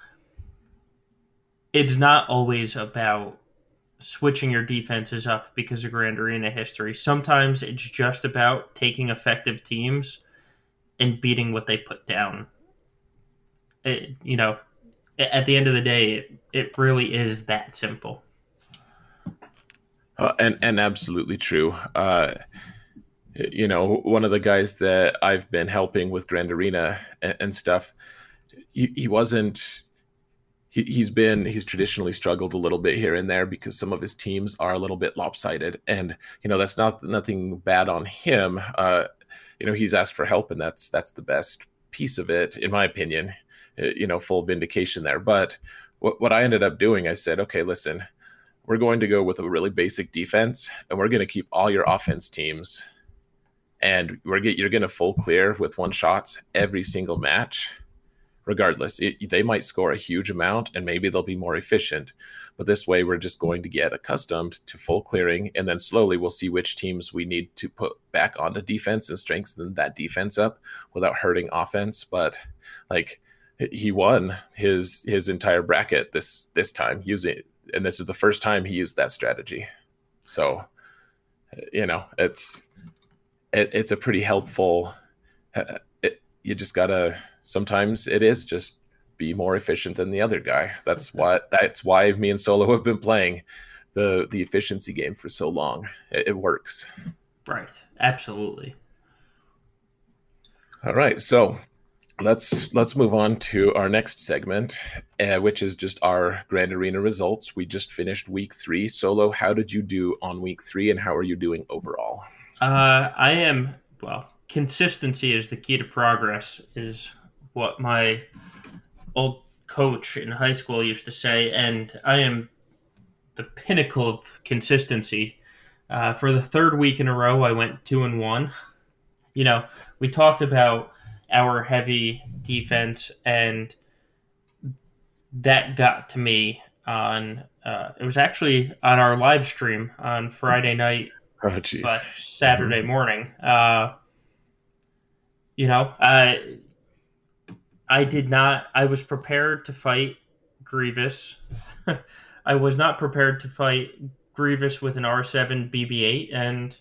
Speaker 1: it's not always about switching your defenses up because of Grand Arena history. Sometimes it's just about taking effective teams and beating what they put down. It, you know, at the end of the day, it, it really is that simple.
Speaker 2: Uh, and and absolutely true. Uh, you know, one of the guys that I've been helping with Grand Arena and, and stuff, he, he wasn't. He, he's been he's traditionally struggled a little bit here and there because some of his teams are a little bit lopsided, and you know that's not nothing bad on him. Uh, you know, he's asked for help, and that's that's the best piece of it, in my opinion. Uh, you know, full vindication there. But what what I ended up doing, I said, okay, listen, we're going to go with a really basic defense, and we're going to keep all your offense teams and we're get, you're going to full clear with one shots every single match regardless it, they might score a huge amount and maybe they'll be more efficient but this way we're just going to get accustomed to full clearing and then slowly we'll see which teams we need to put back on onto defense and strengthen that defense up without hurting offense but like he won his his entire bracket this this time using and this is the first time he used that strategy so you know it's it, it's a pretty helpful. Uh, it, you just gotta. Sometimes it is just be more efficient than the other guy. That's what. That's why me and Solo have been playing the the efficiency game for so long. It, it works.
Speaker 1: Right. Absolutely.
Speaker 2: All right. So let's let's move on to our next segment, uh, which is just our Grand Arena results. We just finished week three. Solo, how did you do on week three, and how are you doing overall?
Speaker 1: Uh, I am well. Consistency is the key to progress. Is what my old coach in high school used to say, and I am the pinnacle of consistency. Uh, for the third week in a row, I went two and one. You know, we talked about our heavy defense, and that got to me on. Uh, it was actually on our live stream on Friday night
Speaker 2: oh,
Speaker 1: slash Saturday mm-hmm. morning. Uh, you know, I I did not. I was prepared to fight Grievous. I was not prepared to fight Grievous with an R7 BB8, and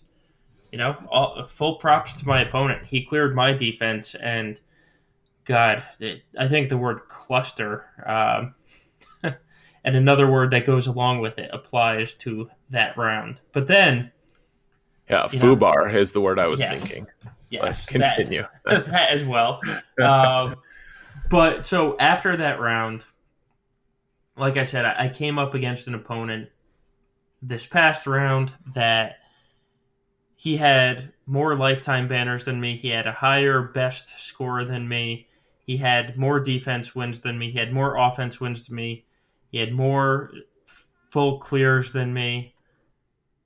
Speaker 1: you know, all, full props to my opponent. He cleared my defense, and God, it, I think the word cluster um, and another word that goes along with it applies to that round. But then
Speaker 2: yeah, fubar know, is the word I was yes, thinking.
Speaker 1: Yes,
Speaker 2: continue
Speaker 1: that, that as well. Um, but so after that round, like I said, I, I came up against an opponent this past round that he had more lifetime banners than me. He had a higher best score than me. He had more defense wins than me. He had more offense wins than me. He had more full clears than me.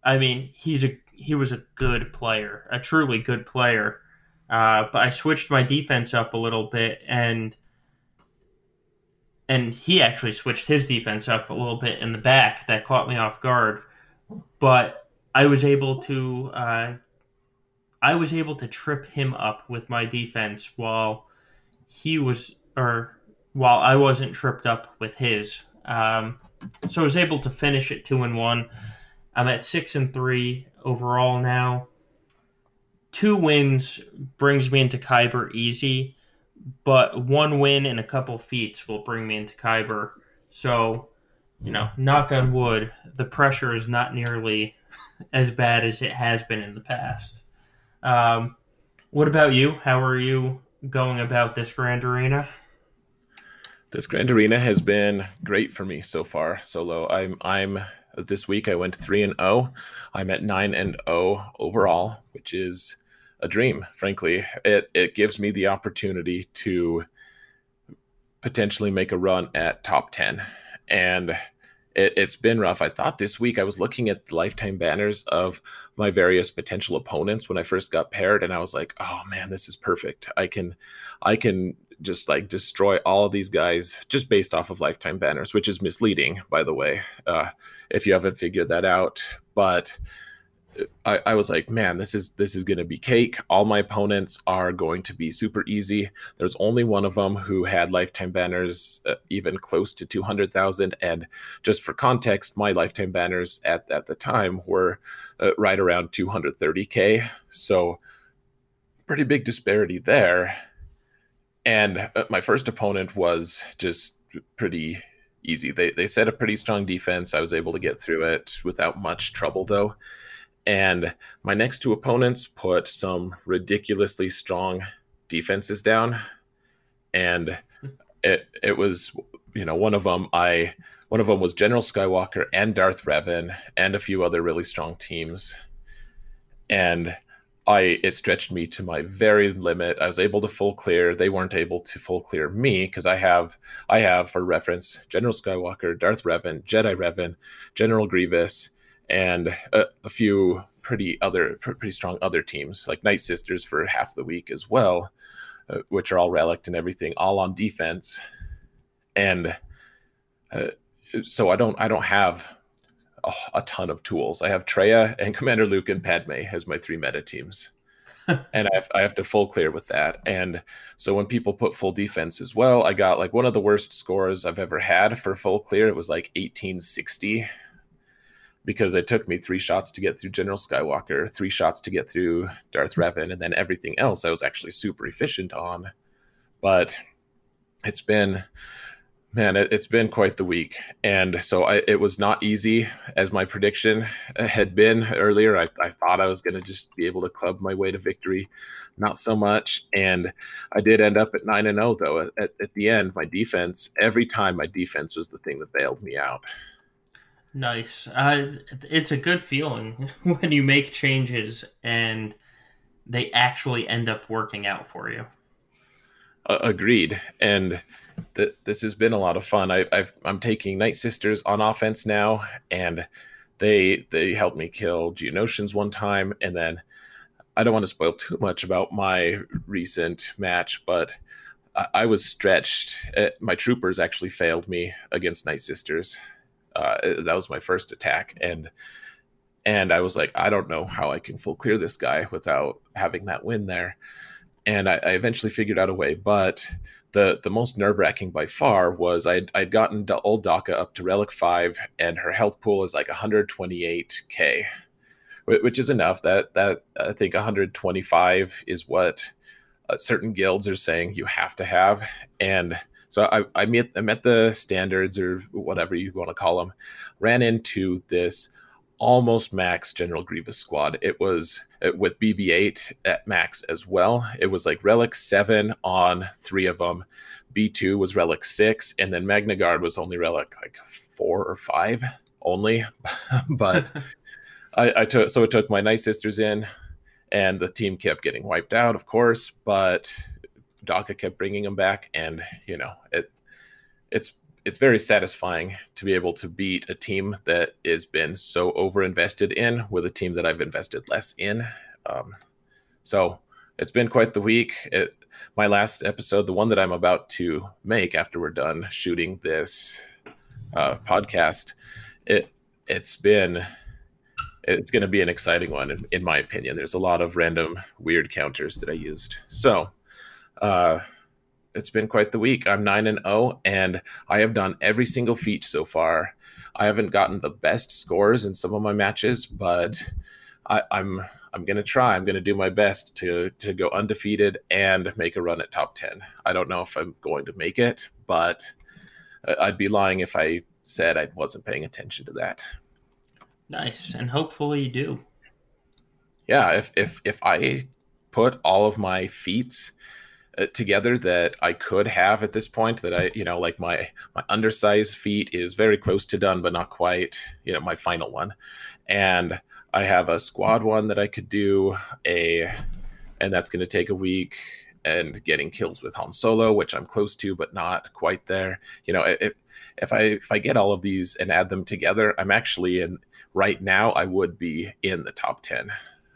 Speaker 1: I mean, he's a he was a good player, a truly good player. Uh, but I switched my defense up a little bit, and and he actually switched his defense up a little bit in the back. That caught me off guard, but I was able to uh, I was able to trip him up with my defense while he was or while I wasn't tripped up with his. Um, so I was able to finish it two and one. I'm at six and three overall now. Two wins brings me into Kyber easy, but one win and a couple feats will bring me into Kyber. So, you know, knock on wood, the pressure is not nearly as bad as it has been in the past. Um, what about you? How are you going about this Grand Arena?
Speaker 2: This Grand Arena has been great for me so far. Solo, I'm I'm this week I went 3 and 0. I'm at 9 and 0 overall, which is a dream, frankly. It it gives me the opportunity to potentially make a run at top 10. And it, has been rough. I thought this week I was looking at the lifetime banners of my various potential opponents when I first got paired, and I was like, "Oh man, this is perfect. I can, I can just like destroy all of these guys just based off of lifetime banners, which is misleading, by the way, uh, if you haven't figured that out. But I, I was like, man, this is this is going to be cake. All my opponents are going to be super easy. There's only one of them who had lifetime banners uh, even close to 200,000. And just for context, my lifetime banners at, at the time were uh, right around 230K. So pretty big disparity there and uh, my first opponent was just pretty easy. They they set a pretty strong defense. I was able to get through it without much trouble though. And my next two opponents put some ridiculously strong defenses down, and it it was you know one of them I one of them was General Skywalker and Darth Revan and a few other really strong teams, and I it stretched me to my very limit. I was able to full clear. They weren't able to full clear me because I have I have for reference General Skywalker, Darth Revan, Jedi Revan, General Grievous, and a, a few pretty other pretty strong other teams like Night Sisters for half the week as well, uh, which are all relict and everything, all on defense, and uh, so I don't I don't have a, a ton of tools. I have Traya and Commander Luke and Padme as my three meta teams. and I have, I have to full clear with that. And so when people put full defense as well, I got like one of the worst scores I've ever had for full clear. It was like 1860 because it took me three shots to get through General Skywalker, three shots to get through Darth hmm. Revan, and then everything else I was actually super efficient on. But it's been Man, it, has been quite the week, and so I, it was not easy as my prediction had been earlier. I, I thought I was going to just be able to club my way to victory, not so much, and I did end up at nine and zero. Oh, though at, at the end, my defense every time my defense was the thing that bailed me out.
Speaker 1: Nice. Uh, it's a good feeling when you make changes and they actually end up working out for you.
Speaker 2: Uh, agreed, and that this has been a lot of fun. I, I've, I'm taking Night Sisters on offense now, and they they helped me kill Geonosians one time, and then I don't want to spoil too much about my recent match, but I, I was stretched. Uh, my troopers actually failed me against Night Sisters. Uh, that was my first attack, and and I was like, I don't know how I can full clear this guy without having that win there. And I, I eventually figured out a way, but the the most nerve wracking by far was I'd, I'd gotten old Daka up to relic five, and her health pool is like 128k, which is enough. That that I think 125 is what uh, certain guilds are saying you have to have, and so I I met I met the standards or whatever you want to call them, ran into this almost max General Grievous squad. It was uh, with BB8 at max as well. It was like Relic 7 on three of them. B2 was Relic 6, and then Magna Guard was only Relic like 4 or 5 only. but I, I took, so it took my Night Sisters in, and the team kept getting wiped out, of course, but Daka kept bringing them back, and, you know, it it's it's very satisfying to be able to beat a team that has been so over invested in with a team that I've invested less in. Um, so it's been quite the week. It, my last episode, the one that I'm about to make after we're done shooting this uh, podcast, it it's been it's going to be an exciting one in, in, my opinion. There's a lot of random weird counters that I used. So. Uh, it's been quite the week. I'm 9 and 0 and I have done every single feat so far. I haven't gotten the best scores in some of my matches, but I, am I'm, I'm gonna try. I'm gonna do my best to to go undefeated and make a run at top 10. I don't know if I'm going to make it, but I'd be lying if I said I wasn't paying attention to that.
Speaker 1: Nice, and hopefully you do.
Speaker 2: Yeah, if if if I put all of my feats Uh, together that I could have at this point. That I, you know, like my my undersized feat is very close to done, but not quite. You know, my final one, and I have a squad one that I could do a, and that's going to take a week. And getting kills with Han Solo, which I'm close to, but not quite there. You know, if if I if I get all of these and add them together, I'm actually in right now. I would be in the top ten.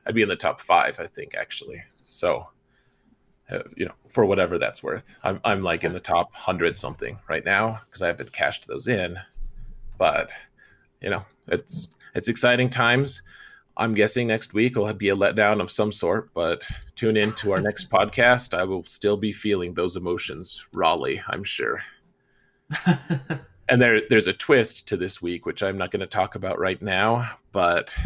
Speaker 2: I'd be in the top five, I think, actually. So uh, you know, for whatever that's worth. I'm, I'm like in the top hundred something right now because I haven't cashed those in, but you know, it's it's exciting times. I'm guessing next week will be a letdown of some sort, but tune in to our next podcast. I will still be feeling those emotions rawly, I'm sure. and there, there's a twist to this week, which I'm not going to talk about right now, but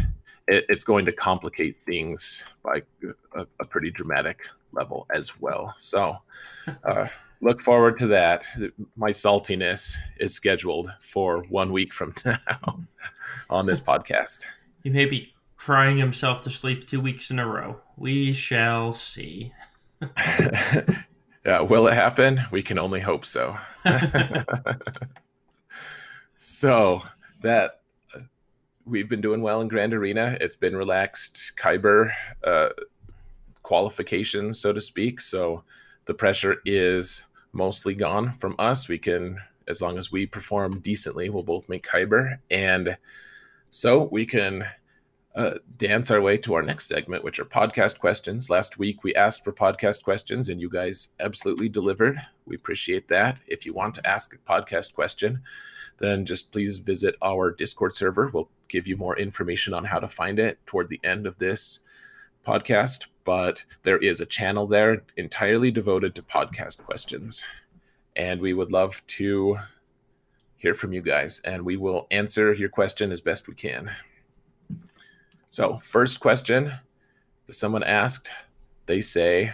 Speaker 2: it, it's going to complicate things by a, a pretty dramatic level as well. So, uh, look forward to that. My saltiness is scheduled for one week from now on this podcast.
Speaker 1: He may be crying himself to sleep two weeks in a row. We shall see.
Speaker 2: yeah, will it happen? We can only hope so. so that uh, we've been doing well in Grand Arena. It's been relaxed Kyber uh, qualification, so to speak. So the pressure is mostly gone from us. We can, as long as we perform decently, we'll both make Kyber. And so we can uh, dance our way to our next segment, which are podcast questions. Last week we asked for podcast questions, and you guys absolutely delivered. We appreciate that. If you want to ask a podcast question, then just please visit our Discord server. We'll give you more information on how to find it toward the end of this podcast. But there is a channel there entirely devoted to podcast questions. And we would love to hear from you guys, and we will answer your question as best we can. So, first question that someone asked, they say,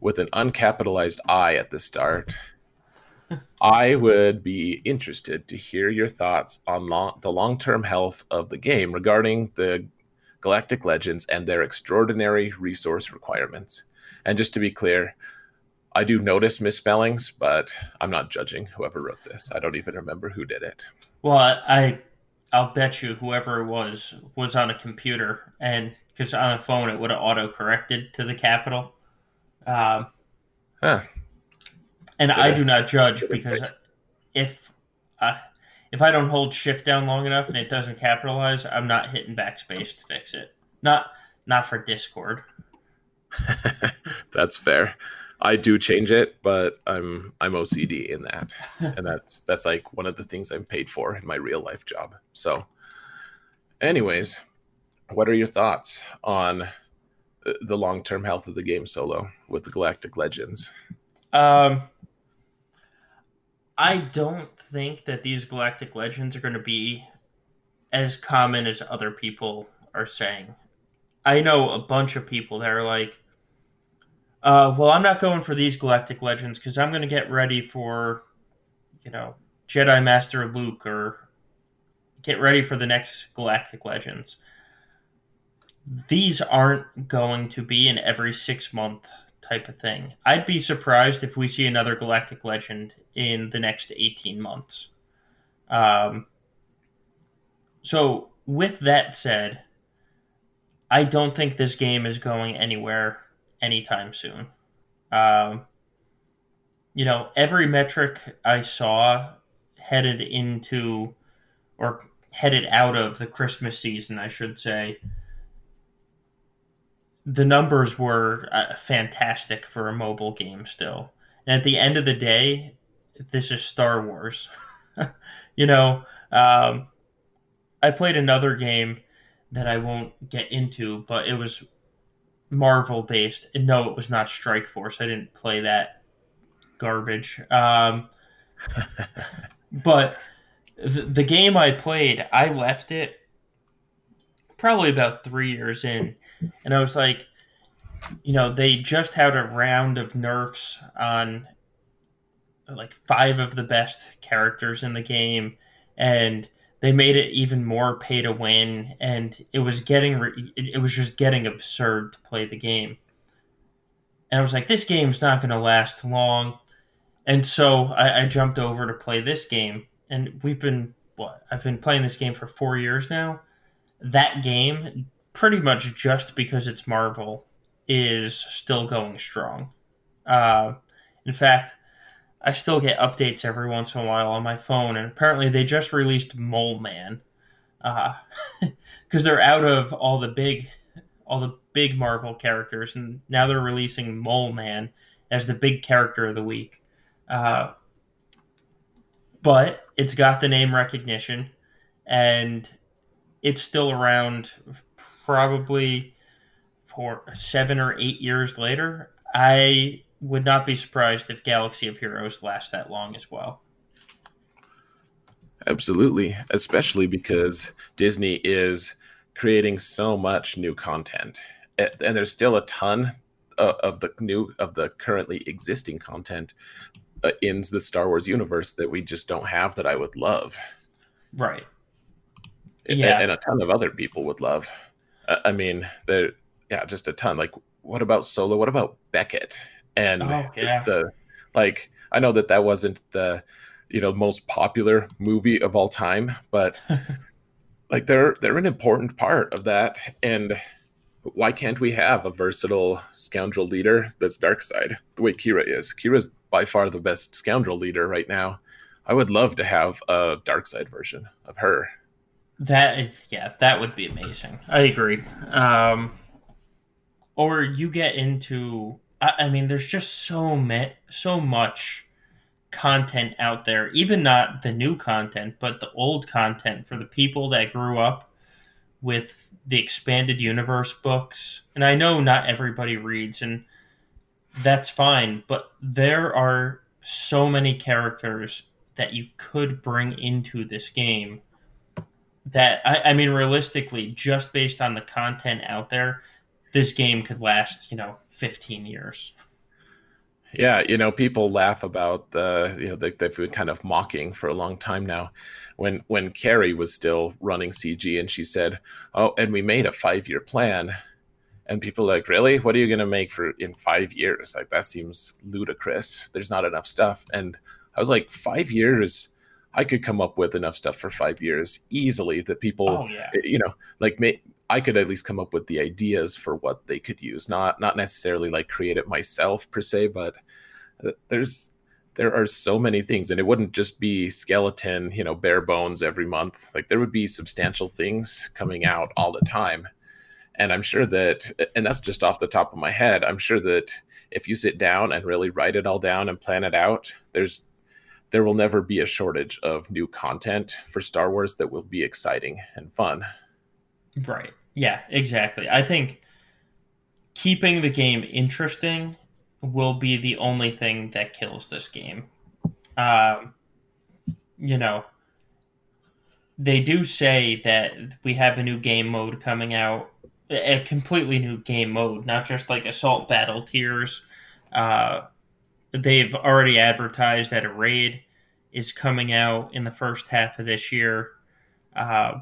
Speaker 2: with an uncapitalized I at the start, I would be interested to hear your thoughts on long, the long term health of the game regarding the Galactic Legends and their extraordinary resource requirements. And just to be clear, I do notice misspellings, but I'm not judging whoever wrote this. I don't even remember who did it.
Speaker 1: Well, I I'll bet you whoever it was was on a computer, and because on a phone it would have auto corrected to the capital. Um, huh. And I do not judge because if uh, if I don't hold shift down long enough and it doesn't capitalize, I'm not hitting backspace to fix it. Not not for Discord.
Speaker 2: That's fair. I do change it, but I'm I'm OCD in that, and that's that's like one of the things I'm paid for in my real life job. So, anyways, what are your thoughts on the long term health of the game solo with the Galactic Legends? Um,
Speaker 1: I don't think that these Galactic Legends are going to be as common as other people are saying. I know a bunch of people that are like, uh, well, I'm not going for these Galactic Legends because I'm going to get ready for, you know, Jedi Master Luke or get ready for the next Galactic Legends. These aren't going to be an every six month type of thing. I'd be surprised if we see another Galactic Legend in the next 18 months. Um, so, with that said, I don't think this game is going anywhere anytime soon. Um, you know, every metric I saw headed into or headed out of the Christmas season, I should say, the numbers were uh, fantastic for a mobile game still. And at the end of the day, this is Star Wars. you know, um, I played another game that I won't get into, but it was Marvel based. And no, it was not Strike Force. I didn't play that garbage. Um, but the, the game I played, I left it probably about three years in, and I was like, you know, they just had a round of nerfs on like five of the best characters in the game, and they made it even more pay to win, and it was getting re- it was just getting absurd to play the game. And I was like, this game's not going to last long, and so I, I jumped over to play this game, and we've been what I've been playing this game for four years now. That game, pretty much just because it's Marvel, is still going strong. Uh, in fact, I still get updates every once in a while on my phone, and apparently they just released Mole Man, because uh, they're out of all the big, all the big Marvel characters, and now they're releasing Mole Man as the big character of the week. Uh, but it's got the name recognition, and it's still around, probably for seven or eight years later. I would not be surprised if Galaxy of Heroes lasts that long as well.
Speaker 2: Absolutely, especially because Disney is creating so much new content. And there's still a ton of the new of the currently existing content uh, in the Star Wars universe that we just don't have that I would love.
Speaker 1: Right.
Speaker 2: Yeah. And a ton of other people would love. I mean, there, yeah, just a ton. Like, what about Solo? What about Beckett? And
Speaker 1: oh, yeah.
Speaker 2: the, like, I know that that wasn't the, you know, most popular movie of all time, but like they're they're an important part of that. And why can't we have a versatile scoundrel leader that's dark side the way Qi'ra is? Qi'ra's by far the best scoundrel leader right now. I would love to have a dark side version of her.
Speaker 1: That is, yeah, that would be amazing. I agree. Um, or you get into, I, I mean, there's just so met, so much content out there. Even not the new content, but the old content for the people that grew up with the expanded universe books. And I know not everybody reads, and that's fine. But there are so many characters that you could bring into this game that I, I, mean realistically just based on the content out there this game could last you know 15 years.
Speaker 2: Yeah you know people laugh about the you know they, they've been kind of mocking for a long time now. When when carrie was still running cg and she said oh and we made a five year plan. And people like really? What are you going to make for in five years? Like that seems ludicrous. There's not enough stuff. And I was like, five years. I could come up with enough stuff for five years easily that people,
Speaker 1: oh, yeah.
Speaker 2: you know, like may, I could at least come up with the ideas for what they could use. Not not necessarily like create it myself per se, but uh, there's there are so many things, and it wouldn't just be skeleton, you know, bare bones every month. Like there would be substantial things coming out all the time. And I'm sure that, and that's just off the top of my head. I'm sure that if you sit down and really write it all down and plan it out, there's there will never be a shortage of new content for Star Wars that will be exciting and fun.
Speaker 1: Right. Yeah, exactly. I think keeping the game interesting will be the only thing that kills this game. Um, you know, they do say that we have a new game mode coming out, a completely new game mode, not just like assault battle tiers. Uh, they've already advertised that a raid is coming out in the first half of this year. Uh,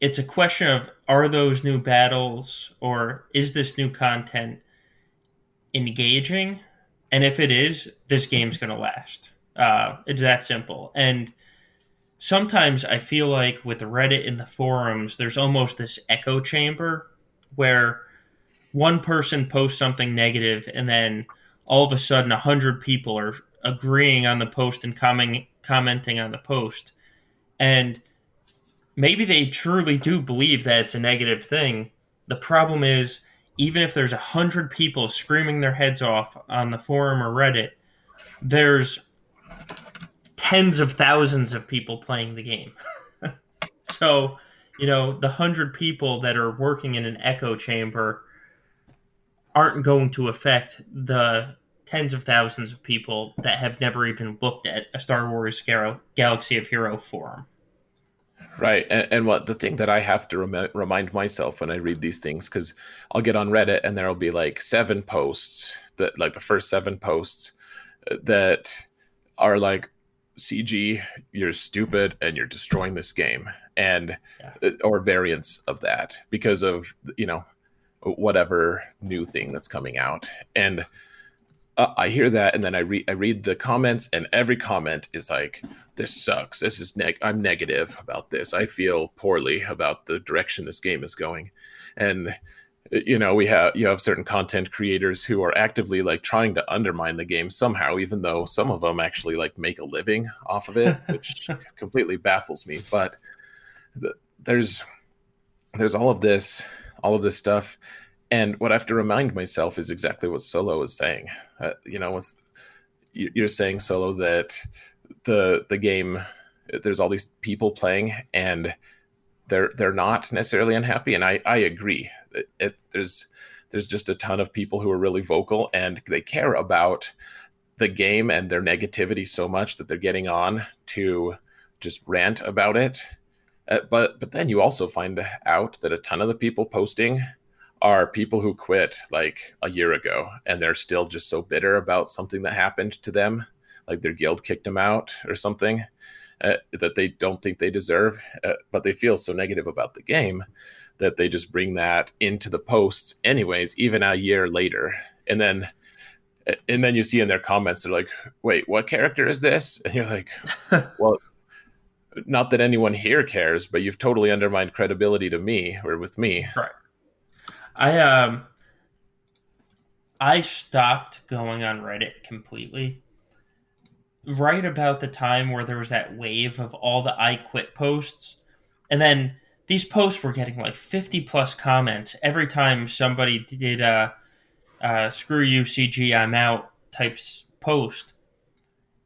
Speaker 1: it's a question of are those new battles or is this new content engaging? And if it is, this game's going to last. Uh, it's that simple. And sometimes I feel like with Reddit in the forums, there's almost this echo chamber where one person posts something negative and then all of a sudden a hundred people are agreeing on the post and commenting commenting on the post. And maybe they truly do believe that it's a negative thing. The problem is even if there's a hundred people screaming their heads off on the forum or reddit there's tens of thousands of people playing the game. So you know the hundred people that are working in an echo chamber aren't going to affect the tens of thousands of people that have never even looked at a Star Wars Gal- Galaxy of Hero forum.
Speaker 2: Right, and, and, what the thing that I have to rem- remind myself when I read these things, because I'll get on Reddit and there'll be like seven posts that, like the first seven posts, uh, that are like, CG, you're stupid and you're destroying this game, and yeah. Uh, or variants of that because of you know whatever new thing that's coming out, and uh, I hear that, and then I read I read the comments, and every comment is like, "This sucks. This is neg. I'm negative about this. I feel poorly about the direction this game is going," and you know we have you have certain content creators who are actively like trying to undermine the game somehow, even though some of them actually like make a living off of it, which completely baffles me. But the, there's there's all of this all of this stuff and what I have to remind myself is exactly what Solo is saying. Uh, you know, you're saying Solo that the the game there's all these people playing and they're they're not necessarily unhappy, and I I agree. It, it, there's there's just a ton of people who are really vocal and they care about the game and their negativity so much that they're getting on to just rant about it. Uh, but but then you also find out that a ton of the people posting are people who quit like a year ago and they're still just so bitter about something that happened to them, like their guild kicked them out or something uh, that they don't think they deserve, uh, but they feel so negative about the game that they just bring that into the posts anyways, even a year later. And then and then you see in their comments they're like, "Wait, what character is this?" And you're like, "Well, not that anyone here cares, but you've totally undermined credibility to me or with me."
Speaker 1: Right. I um I stopped going on Reddit completely right about the time where there was that wave of all the I quit posts. And then these posts were getting like 50 plus comments every time somebody did a, a screw you CG I'm out types post.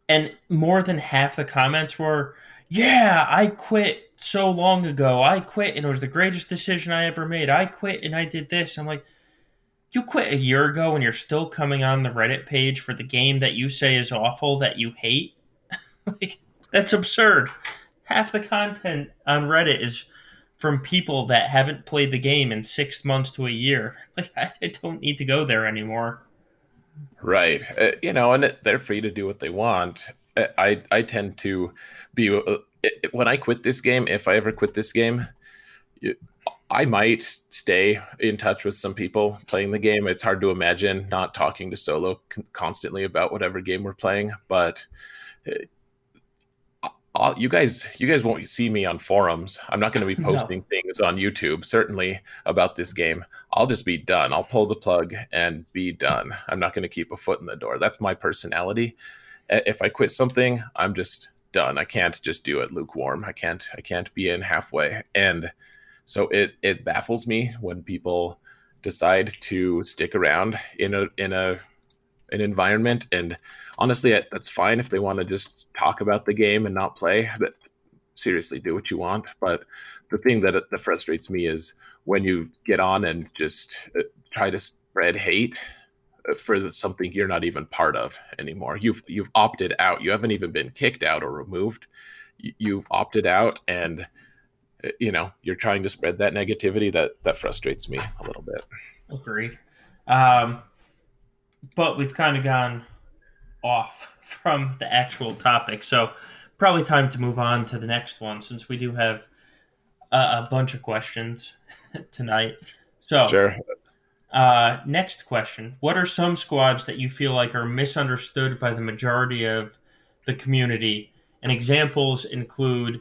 Speaker 1: And more than half the comments were, yeah, I quit so long ago. I quit and it was the greatest decision I ever made. I quit and I did this. I'm like, you quit a year ago and you're still coming on the Reddit page for the game that you say is awful that you hate? like, that's absurd. Half the content on Reddit is from people that haven't played the game in six months to a year. Like, I, I don't need to go there anymore.
Speaker 2: Right. Uh, you know, and they're free to do what they want. Uh, I I tend to be uh, when I quit this game, if I ever quit this game, I might stay in touch with some people playing the game. It's hard to imagine not talking to solo constantly about whatever game we're playing, but I'll, you guys you guys won't see me on forums. I'm not going to be posting no. things on YouTube certainly about this game. I'll just be done. I'll pull the plug and be done. I'm not going to keep a foot in the door. That's my personality. If I quit something, I'm just done. I can't just do it lukewarm. I can't I can't be in halfway. And so it it baffles me when people decide to stick around in a in a an environment and honestly that's fine if they want to just talk about the game and not play but seriously do what you want but the thing that, that frustrates me is when you get on and just uh, try to spread hate for something you're not even part of anymore you've you've opted out you haven't even been kicked out or removed you've opted out and uh, you know you're trying to spread that negativity that that frustrates me a little bit
Speaker 1: agreed um but we've kind of gone off from the actual topic. So probably time to move on to the next one since we do have a, a bunch of questions tonight. So
Speaker 2: sure.
Speaker 1: Uh, next question: What are some squads that you feel like are misunderstood by the majority of the community? And examples include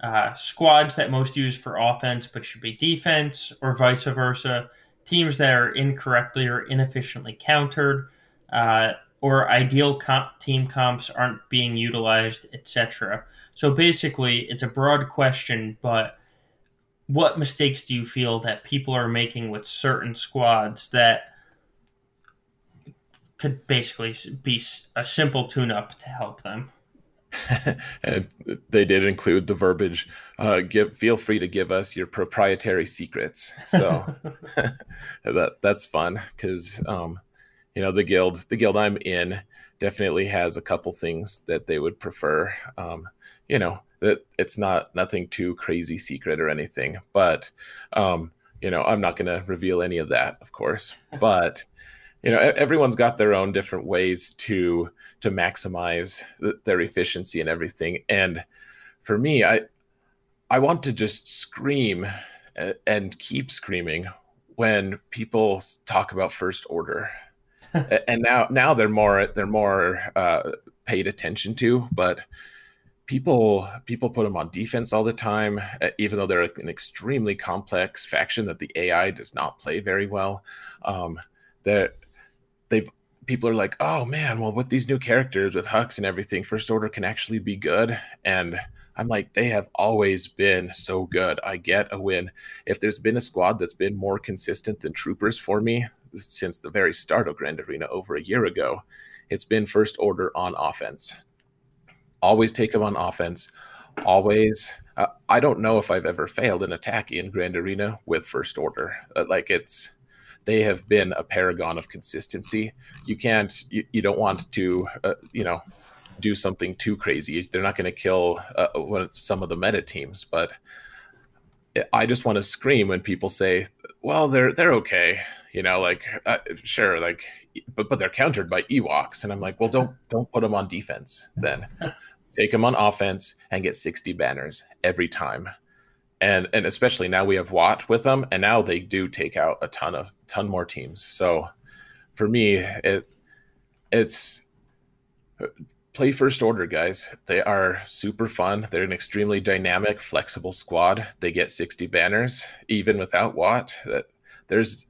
Speaker 1: uh, squads that most use for offense but should be defense, or vice versa. Teams that are incorrectly or inefficiently countered, uh, or ideal comp- team comps aren't being utilized, etc. So basically, it's a broad question, but what mistakes do you feel that people are making with certain squads that could basically be a simple tune-up to help them?
Speaker 2: and they did include the verbiage uh, give feel free to give us your proprietary secrets so that that's fun because um, you know the guild the guild i'm in definitely has a couple things that they would prefer um, you know that it's not nothing too crazy secret or anything but um, you know i'm not going to reveal any of that of course but you know everyone's got their own different ways to to maximize their efficiency and everything and for me i i want to just scream and keep screaming when people talk about first order. And now now they're more they're more uh, paid attention to, but people people put them on defense all the time, even though they're an extremely complex faction that the AI does not play very well. Um, that they've people are like, oh man, well with these new characters with Hux and everything, First Order can actually be good, and I'm like, they have always been so good. I get a win. If there's been a squad that's been more consistent than Troopers for me, since the very start of Grand Arena over a year ago, it's been first order on offense. Always take them on offense. Always. Uh, I don't know if I've ever failed an attack in Grand Arena with first order. Uh, like it's, they have been a paragon of consistency. You can't, you, you don't want to, uh, you know, do something too crazy. They're not going to kill uh, some of the meta teams, but I just want to scream when people say, "Well, they're they're okay," you know, like uh, sure, like, but but they're countered by Ewoks, and I'm like, well, don't don't put them on defense then. Take them on offense and get 60 banners every time. And and especially now we have Wat with them, and now they do take out a ton of ton more teams. So for me, it it's play first order guys they are super fun they're an extremely dynamic flexible squad they get 60 banners even without Wat. that there's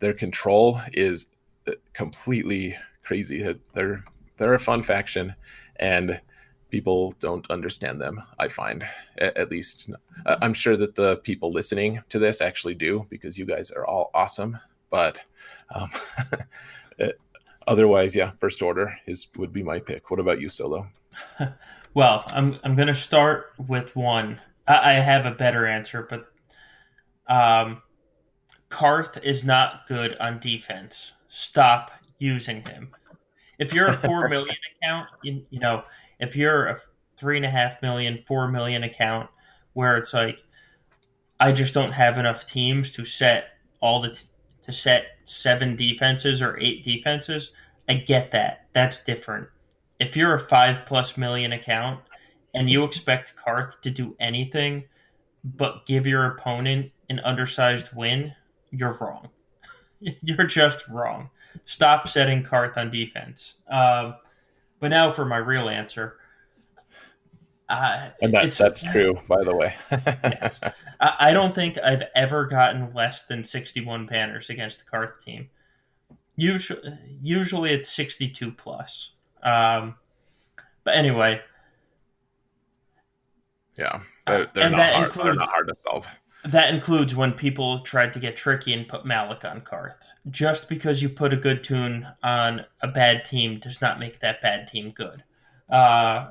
Speaker 2: their control is completely crazy they're they're a fun faction and people don't understand them i find at least uh, i'm sure that the people listening to this actually do because you guys are all awesome but um, otherwise, yeah, first order is would be my pick. What about you, Solo?
Speaker 1: well, I'm I'm gonna start with one. I, I have a better answer, but um, Carth is not good on defense. Stop using him. If you're a four million account, you, you know, if you're a three and a half million, four million account, where it's like, I just don't have enough teams to set all the t- to set seven defenses or eight defenses. I get that. That's different. If you're a five plus million account and you expect Carth to do anything but give your opponent an undersized win, you're wrong. you're just wrong. Stop setting Carth on defense. Um, but now for my real answer.
Speaker 2: Uh, and that, that's true, by the way.
Speaker 1: yes. I, I, don't think I've ever gotten less than 61 banners against the Carth team. Usually, usually it's 62 plus. Um, but anyway.
Speaker 2: Yeah, they're, they're, and not hard, includes, they're not hard to solve.
Speaker 1: That includes when people tried to get tricky and put Malak on Carth. Just because you put a good toon on a bad team does not make that bad team good. Uh,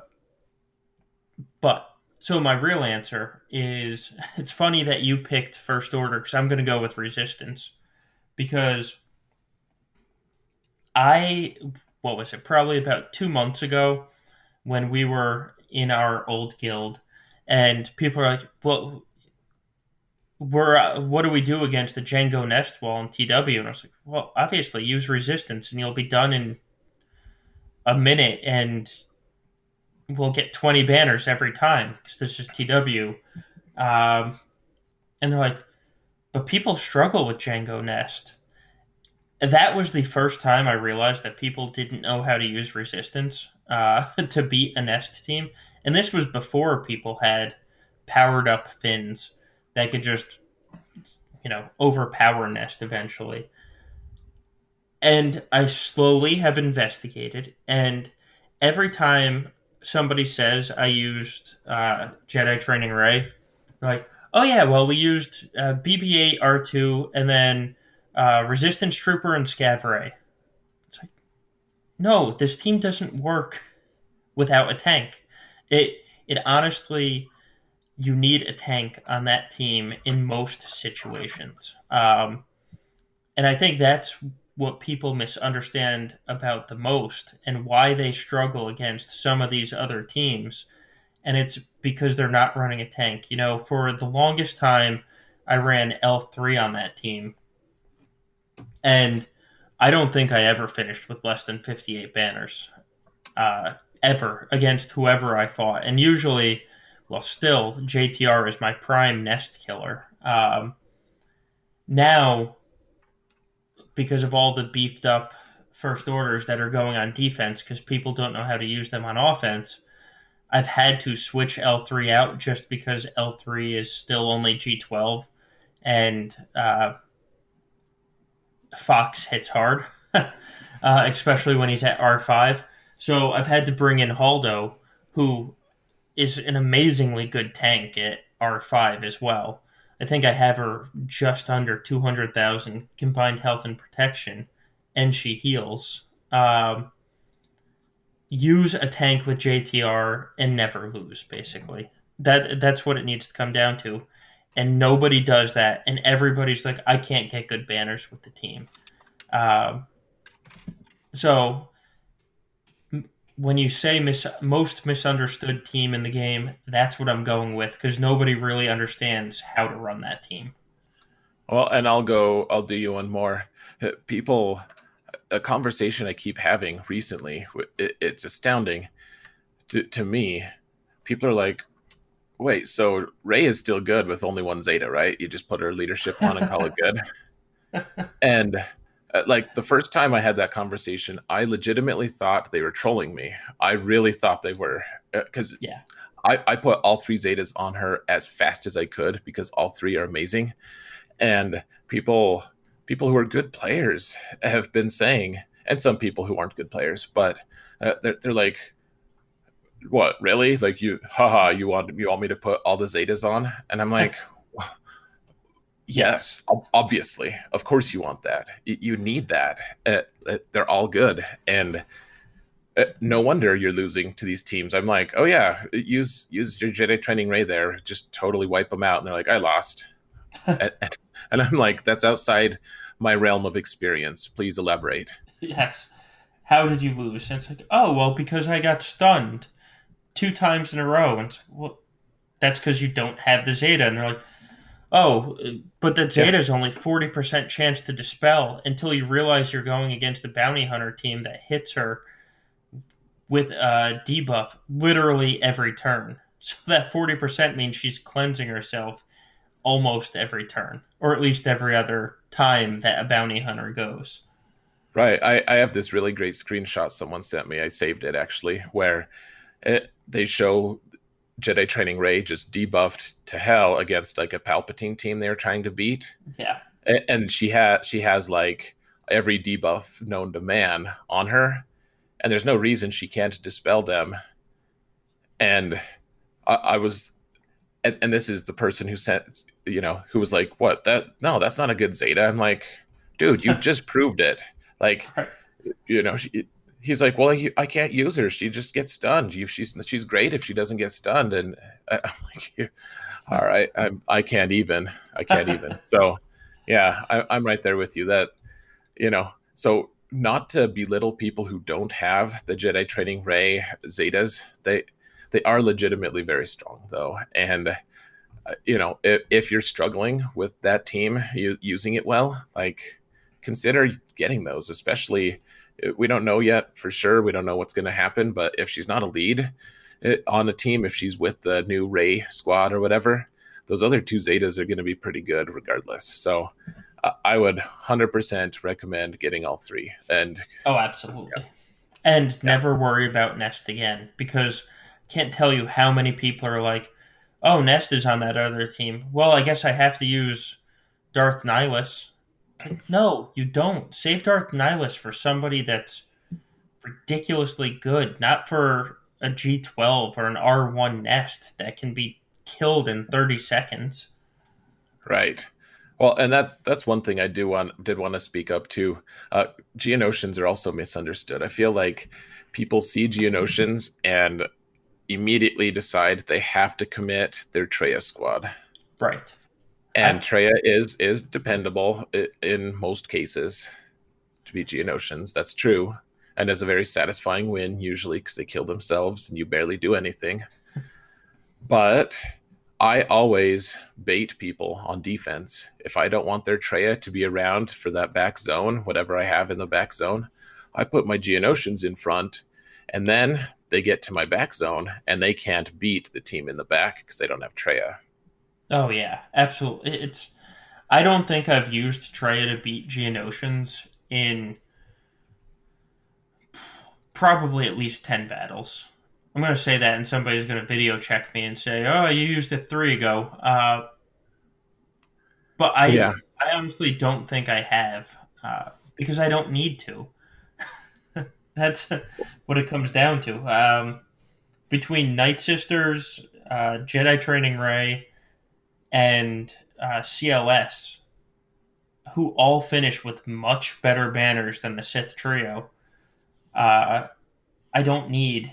Speaker 1: but so my real answer is it's funny that you picked first order because I'm going to go with resistance because I what was it probably about two months ago when we were in our old guild and people are like well we're uh, what do we do against the Jango nest wall and TW and I was like well obviously use resistance and you'll be done in a minute and we'll get 20 banners every time because this is TW. Um, and they're like, but people struggle with Jango Nest. That was the first time I realized that people didn't know how to use resistance uh, to beat a Nest team. And this was before people had powered up Finns that could just, you know, overpower Nest eventually. And I slowly have investigated, and every time somebody says I used uh, Jedi Training Rey, like, oh yeah, well we used uh, BB-8 R2 and then uh, Resistance Trooper and Scav Rey. It's like, no, this team doesn't work without a tank. It it honestly, you need a tank on that team in most situations. Um, and I think that's what people misunderstand about the most and why they struggle against some of these other teams. And it's because they're not running a tank. You know, for the longest time, I ran L3 on that team. And I don't think I ever finished with less than 58 banners, uh, ever, against whoever I fought. And usually, well, still, JTR is my prime nest killer. Um, now, because of all the beefed up first orders that are going on defense because people don't know how to use them on offense. I've had to switch L3 out just because L3 is still only G12 and uh, Fox hits hard, uh, especially when he's at R5. So I've had to bring in Holdo, who is an amazingly good tank at R5 as well. I think I have her just under 200,000 combined health and protection, and she heals. Um, use a tank with JTR and never lose, basically. That That's what it needs to come down to. And nobody does that, and everybody's like, I can't get good banners with the team. Um, so when you say mis- most misunderstood team in the game, that's what I'm going with because nobody really understands how to run that team.
Speaker 2: Well, and I'll go. I'll do you one more. People, a conversation I keep having recently. It, it's astounding to, to me. People are like, "Wait, so Rey is still good with only one Zeta, right? You just put her leadership on and call it good." and like the first time I had that conversation, I legitimately thought they were trolling me. I really thought they were because uh,
Speaker 1: yeah,
Speaker 2: I, I put all three Zetas on her as fast as I could because all three are amazing, and people people who are good players have been saying, and some people who aren't good players, but uh, they're they're like, what really? Like you, haha, you want you want me to put all the Zetas on? And I'm like. Yes, obviously. Of course, you want that. You need that. Uh, uh, they're all good, and uh, no wonder you're losing to these teams. I'm like, oh yeah, use use your Jedi training Rey there. Just totally wipe them out. And they're like, I lost, and, and, I'm like, that's outside my realm of experience. Please elaborate.
Speaker 1: Yes. How did you lose? And it's like, oh well, because I got stunned two times in a row. And it's like, well, that's because you don't have the Zeta. And they're like, oh, but the Zeta is yeah. only 40% chance to dispel until you realize you're going against a bounty hunter team that hits her with a debuff literally every turn. So that 40% means she's cleansing herself almost every turn, or at least every other time that a bounty hunter goes.
Speaker 2: Right. I, I have this really great screenshot someone sent me. I saved it actually, where it, they show Jedi Training Rey just debuffed to hell against like a Palpatine team they were trying to beat.
Speaker 1: Yeah,
Speaker 2: and she has she has like every debuff known to man on her, and there's no reason she can't dispel them. And I, I was, and, and, this is the person who sent, you know, who was like, "What? That no, that's not a good Zeta." I'm like, dude, you just proved it. Like, you know, she, he's like, well, he, I can't use her. She just gets stunned. she's she's great if she doesn't get stunned. And I'm like, all right, I'm, I can't even. I can't even. So, yeah, I, I'm right there with you. That you know, so not to belittle people who don't have the Jedi Training Rey Zetas, they they are legitimately very strong though, and uh, you know, if, if you're struggling with that team you, using it well, like consider getting those, especially we don't know yet for sure. We don't know what's going to happen. But if she's not a lead eh, on a team, if she's with the new Rey squad or whatever, those other two Zetas are going to be pretty good regardless. So uh, I would 100% recommend getting all three. And
Speaker 1: oh, absolutely. Yeah. And yeah. never worry about Nest again because I can't tell you how many people are like, oh, Nest is on that other team. Well, I guess I have to use Darth Nihilus no, you don't. Save Darth Nihilus for somebody that's ridiculously good, not for a G12 or an R1 nest that can be killed in 30 seconds.
Speaker 2: Right. Well, and that's that's one thing I do want did want to speak up to. Uh, Geonosians are also misunderstood. I feel like people see Geonosians and immediately decide they have to commit their Traya squad.
Speaker 1: Right
Speaker 2: and Traya is is dependable in most cases to be Geonosians. That's true, and is a very satisfying win usually because they kill themselves and you barely do anything. But I always bait people on defense. If I don't want their Traya to be around for that back zone, whatever I have in the back zone, I put my Geonosians in front, and then they get to my back zone and they can't beat the team in the back because they don't have Traya.
Speaker 1: Oh yeah, absolutely. It's I don't think I've used Traya to beat Geonosians in probably at least ten battles. I'm gonna say that, and somebody's gonna video check me and say, "Oh, you used it three ago." Uh, but I, yeah. I honestly don't think I have uh, because I don't need to. That's what it comes down to. Um, between Night Sisters, uh, Jedi Training Rey, and uh, CLS, who all finish with much better banners than the Sith trio. Uh, I don't need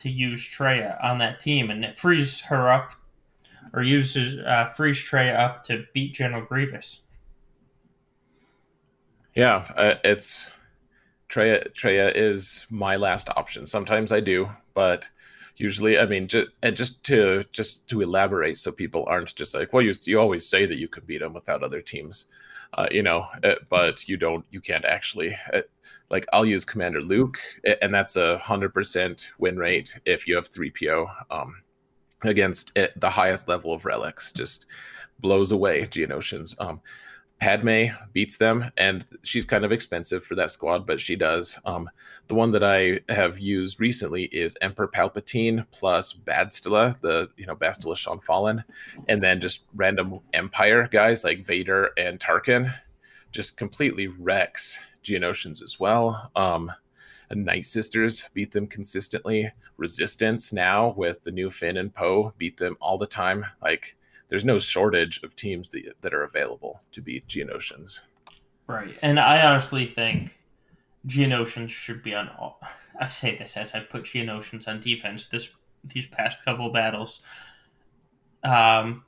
Speaker 1: to use Traya on that team, and it frees her up or uses uh, frees Traya up to beat General Grievous.
Speaker 2: Yeah, uh, it's Traya Traya is my last option. Sometimes I do, but usually, I mean, just just to just to elaborate, so people aren't just like, well, you you always say that you can beat them without other teams, uh, you know, uh, but you don't, you can't actually. Uh, like I'll use Commander Luke, and that's a hundred percent win rate if you have three PO um, against it, the highest level of relics. Just blows away Geonosians. Um, Padme beats them, and she's kind of expensive for that squad, but she does. Um, the one that I have used recently is Emperor Palpatine plus Badstila, the you know Bastila Shan Fallen, and then just random Empire guys like Vader and Tarkin, just completely wrecks Geonosians as well. Um, Night Sisters beat them consistently. Resistance now with the new Finn and Poe beat them all the time. Like there's no shortage of teams that, that are available to be Geonosians.
Speaker 1: Right. And I honestly think Geonosians should be on all. I say this as I put Geonosians on defense this these past couple battles. Um,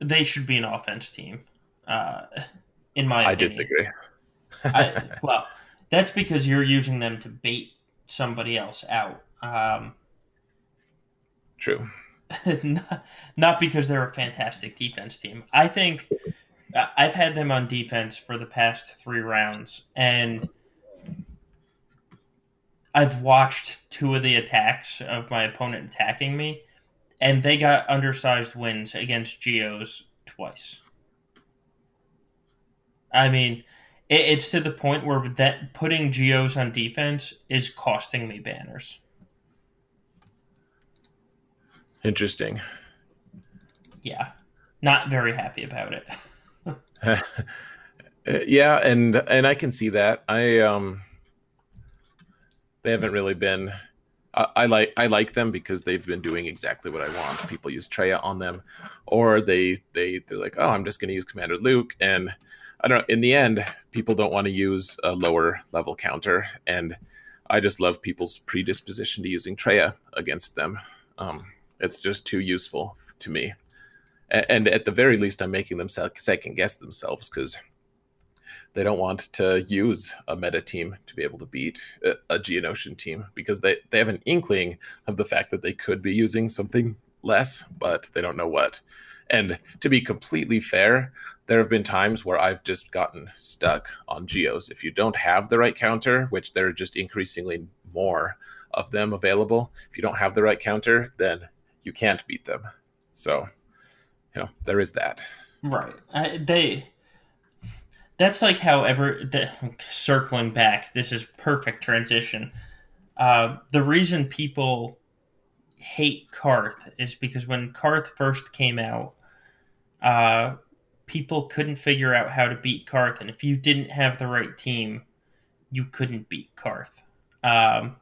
Speaker 1: they should be an offense team. Uh, in my
Speaker 2: I
Speaker 1: opinion.
Speaker 2: disagree.
Speaker 1: I, well, that's because you're using them to bait somebody else out. Um,
Speaker 2: True.
Speaker 1: not, not because they're a fantastic defense team. I think I've had them on defense for the past three rounds, and I've watched two of the attacks of my opponent attacking me, and they got undersized wins against Geos twice. I mean, it, it's to the point where that putting Geos on defense is costing me banners.
Speaker 2: Interesting.
Speaker 1: Yeah, not very happy about it.
Speaker 2: yeah, and and I can see that. I um, they haven't really been. I, I like I like them because they've been doing exactly what I want. People use Traya on them, or they they they're like, oh, I'm just going to use Commander Luke, and I don't. know. In the end, people don't want to use a lower level counter, and I just love people's predisposition to using Traya against them. Um, it's just too useful to me. And at the very least, I'm making them second guess themselves because they don't want to use a meta team to be able to beat a Geonosian team because they, they have an inkling of the fact that they could be using something less, but they don't know what. And to be completely fair, there have been times where I've just gotten stuck on Geos. If you don't have the right counter, which there are just increasingly more of them available, if you don't have the right counter, then you can't beat them. So, you know, there is that.
Speaker 1: Right. I, they. That's like however the, circling back. This is perfect transition. Uh, the reason people hate Carth is because when Carth first came out, uh, people couldn't figure out how to beat Carth, and if you didn't have the right team, you couldn't beat Carth. Um,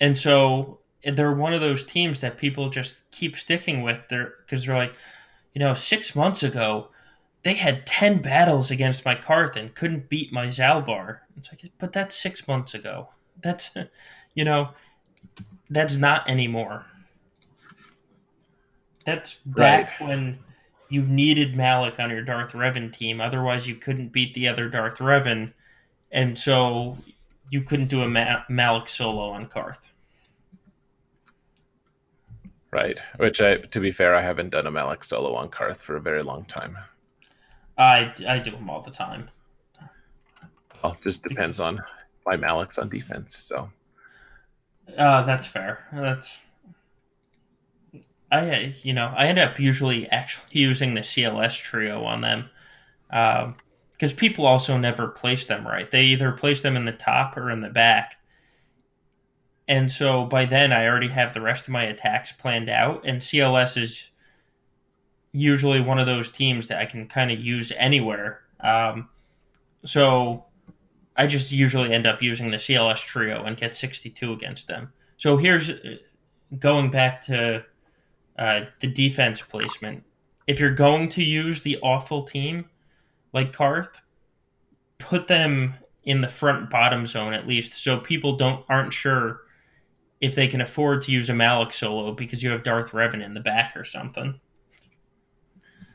Speaker 1: and so they're one of those teams that people just keep sticking with. They're because they're like, you know, six months ago, they had ten battles against my Carth and couldn't beat my Zaalbar. It's like, but that's six months ago. That's, you know, that's not anymore. That's back right. when you needed Malak on your Darth Revan team. Otherwise, you couldn't beat the other Darth Revan, and so you couldn't do a Ma- Malak solo on Carth.
Speaker 2: Right. Which I, to be fair, I haven't done a Malak solo on Carth for a very long time.
Speaker 1: I, I do them all the time.
Speaker 2: Well, it just depends on my Malak's on defense. So.
Speaker 1: Uh, that's fair. That's. I you know I end up usually actually using the CLS trio on them, because um, people also never place them right. They either place them in the top or in the back, and so by then I already have the rest of my attacks planned out, and CLS is usually one of those teams that I can kind of use anywhere. Um, so I just usually end up using the CLS trio and get 62 against them. So here's going back to uh, the defense placement. If you're going to use the awful team like Carth, put them in the front bottom zone at least, so people don't aren't sure if they can afford to use a Malak solo because you have Darth Revan in the back or something.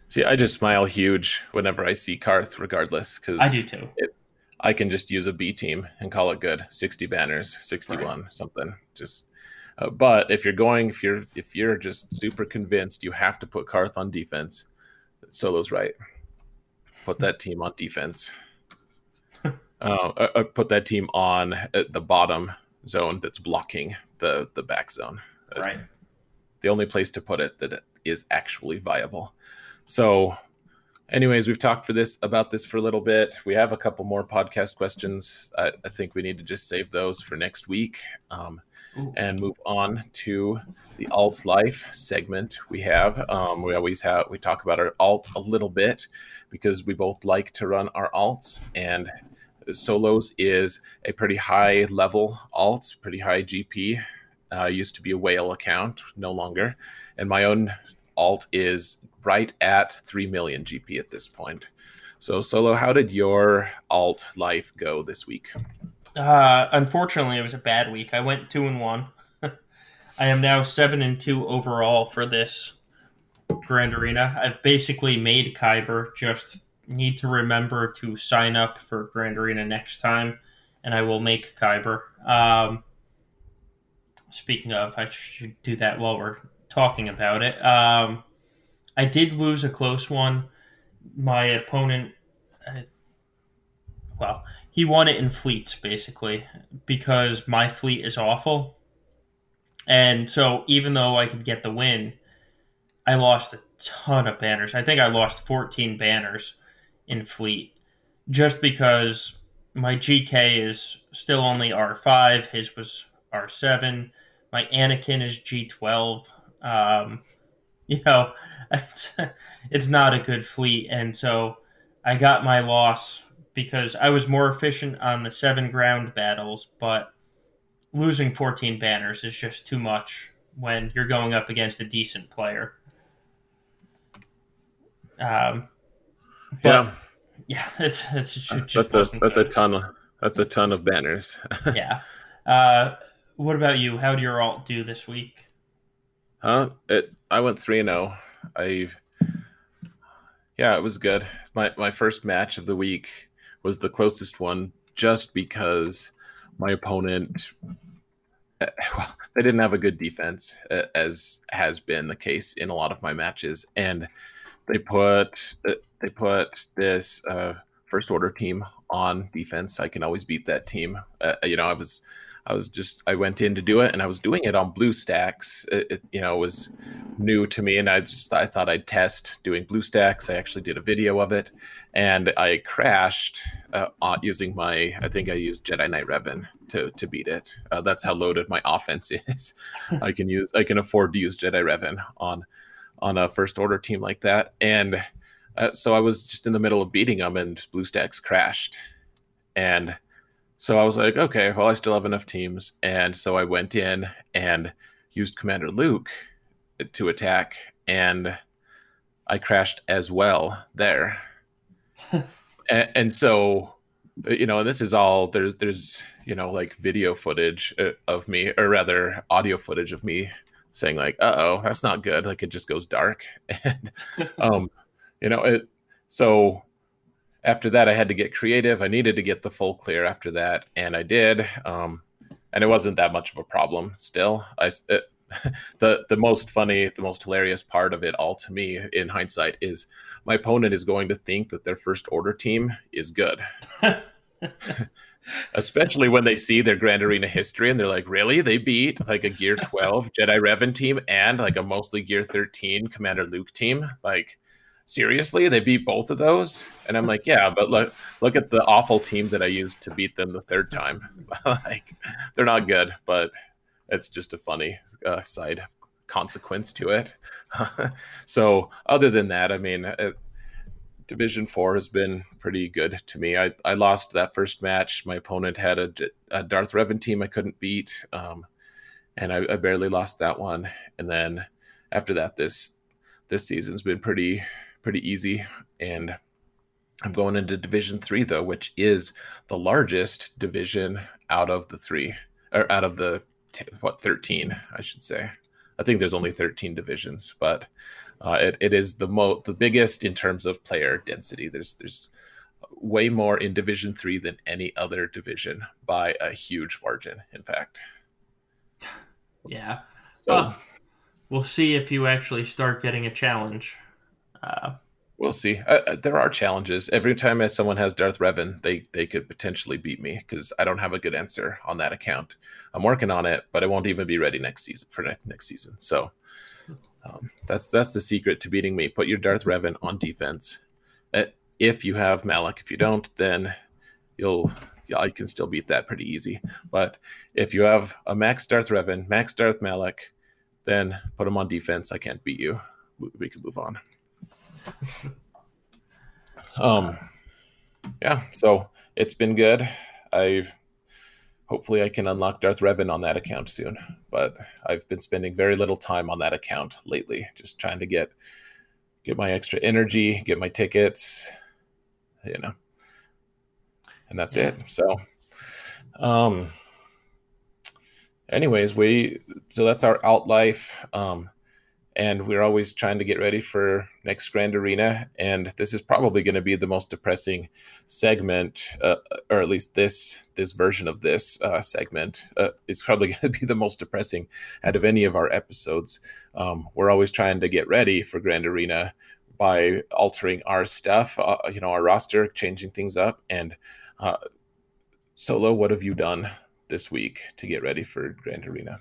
Speaker 2: See, I just smile huge whenever I see Carth, regardless, because
Speaker 1: I do too.
Speaker 2: It, I can just use a B team and call it good. 60 banners, 61, right. something. Just uh, but if you're going, if you're if you're just super convinced, you have to put Carth on defense. Solo's right. Put that team on defense. uh, uh, uh, put that team on at the bottom zone that's blocking the the back zone.
Speaker 1: Uh, right.
Speaker 2: The only place to put it that is actually viable. So anyways, we've talked for this about this for a little bit. We have a couple more podcast questions. I, I think we need to just save those for next week um, and move on to the alt life segment. We have um, we always have we talk about our alt a little bit because we both like to run our alts and solos is a pretty high level alt, pretty high GP. Uh, used to be a whale account, no longer, and my own alt is right at 3 million GP at this point. So, Solo, how did your alt life go this week?
Speaker 1: Uh, unfortunately, it was a bad week. I went two and one. I am now seven and two overall for this Grand Arena. I've basically made Kyber. Just need to remember to sign up for Grand Arena next time, and I will make Kyber. Um, speaking of, I should do that while we're talking about it. Um, I did lose a close one. My opponent, uh, well, he won it in fleets basically because my fleet is awful. And so even though I could get the win, I lost a ton of banners. I think I lost 14 banners in fleet just because my GK is still only R5, his was R7, my Anakin is G12. Um, you know, it's, it's not a good fleet. And so I got my loss because I was more efficient on the seven ground battles, but losing 14 banners is just too much when you're going up against a decent player. Um,
Speaker 2: yeah,
Speaker 1: yeah, it's it's just
Speaker 2: that's a that's good. a ton of that's a ton of banners.
Speaker 1: yeah. Uh, what about you? How did your alt do this week?
Speaker 2: Huh? It I went three and zero. Oh. I yeah, it was good. My my first match of the week was the closest one, just because my opponent eh, well, they didn't have a good defense, eh, as has been the case in a lot of my matches, and they put eh, they put this uh, first order team on defense. I can always beat that team. Uh, you know, I was I was just I went in to do it, and I was doing it on BlueStacks. It, it, you know, was new to me, and I just I thought I'd test doing BlueStacks. I actually did a video of it, and I crashed uh, using my I think I used Jedi Knight Revan to to beat it. Uh, that's how loaded my offense is. I can use I can afford to use Jedi Revan on on a first order team like that, and uh, so I was just in the middle of beating them, and BlueStacks crashed, and so I was like, okay, well, I still have enough teams. And so I went in and used Commander Luke to attack, and I crashed as well there. and, and, so, you know, this is all there's, there's, you know, like video footage uh, of me, or rather, audio footage of me saying, like, uh oh, that's not good. Like, it just goes dark. And, um, you know, it, so after that, I had to get creative. I needed to get the full clear after that, and I did. Um, and it wasn't that much of a problem. Still, I it, the the most funny, the most hilarious part of it all to me, in hindsight, is my opponent is going to think that their first order team is good. Especially when they see their Grand Arena history and they're like, really? They beat like a Gear 12 Jedi Revan team and like a mostly Gear 13 Commander Luke team? Like, seriously they beat both of those? And i'm like yeah but look look at the awful team that i used to beat them the third time. Like they're not good but it's just a funny uh, side consequence to it. So other than that i mean uh, division four has been pretty good to me. I, I lost that first match. My opponent had a, a darth revan team i couldn't beat um, and I, I barely lost that one. And then after that this this season's been pretty pretty easy. And I'm going into Division Three though, which is the largest division out of the three, or out of the t- what 13, I should say. I think there's only 13 divisions, but uh, it, it is the mo the biggest in terms of player density. There's there's way more in Division Three than any other division by a huge margin. In fact,
Speaker 1: Yeah.
Speaker 2: so
Speaker 1: Well, we'll see if you actually start getting a challenge. Uh,
Speaker 2: we'll see. Uh, there are challenges every time someone has Darth Revan, they they could potentially beat me because I don't have a good answer on that account. I'm working on it, but I won't even be ready next season for next next season. So. Um, that's that's the secret to beating me. Put your Darth Revan on defense. Uh, if you have Malak, if you don't, then you'll I can still beat that pretty easy. But if you have a max Darth Revan, max Darth Malak, then put him on defense. I can't beat you. We can move on. Um, yeah. So it's been good. I've hopefully I can unlock Darth Revan on that account soon. But I've been spending very little time on that account lately, just trying to get get my extra energy, get my tickets, you know. And that's
Speaker 1: Yeah.
Speaker 2: it. So um anyways, we so that's our out life. Um and we're always trying to get ready for next grand arena and this is probably going to be the most depressing segment uh, or at least this this version of this uh, segment. Uh, is probably going to be the most depressing out of any of our episodes. Um, we're always trying to get ready for grand arena by altering our stuff uh, you know our roster changing things up and uh, solo what have you done this week to get ready for grand arena?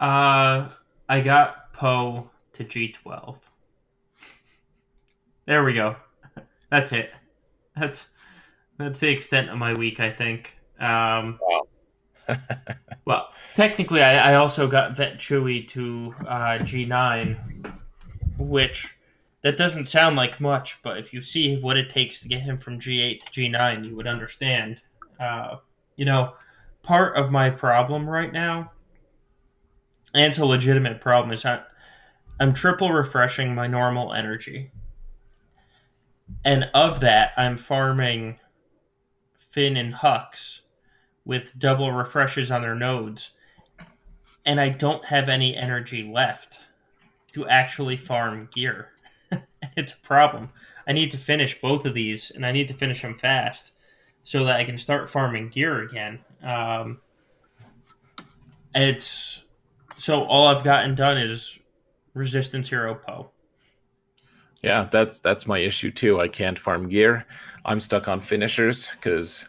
Speaker 1: Uh, I got Poe to G12. There we go. That's it. That's that's the extent of my week, I think. Um, well, technically, I, I also got Vet Chewy to uh, G9, which that doesn't sound like much, but if you see what it takes to get him from G8 to G9, you would understand. Uh, you know, part of my problem right now, and it's a legitimate problem, is I, I'm triple refreshing my normal energy. And of that, I'm farming Finn and Hux with double refreshes on their nodes. And I don't have any energy left to actually farm gear. it's a problem. I need to finish both of these, and I need to finish them fast so that I can start farming gear again. Um, it's so all I've gotten done is Resistance Hero Poe.
Speaker 2: Yeah, that's that's my issue too. I can't farm gear. I'm stuck on finishers because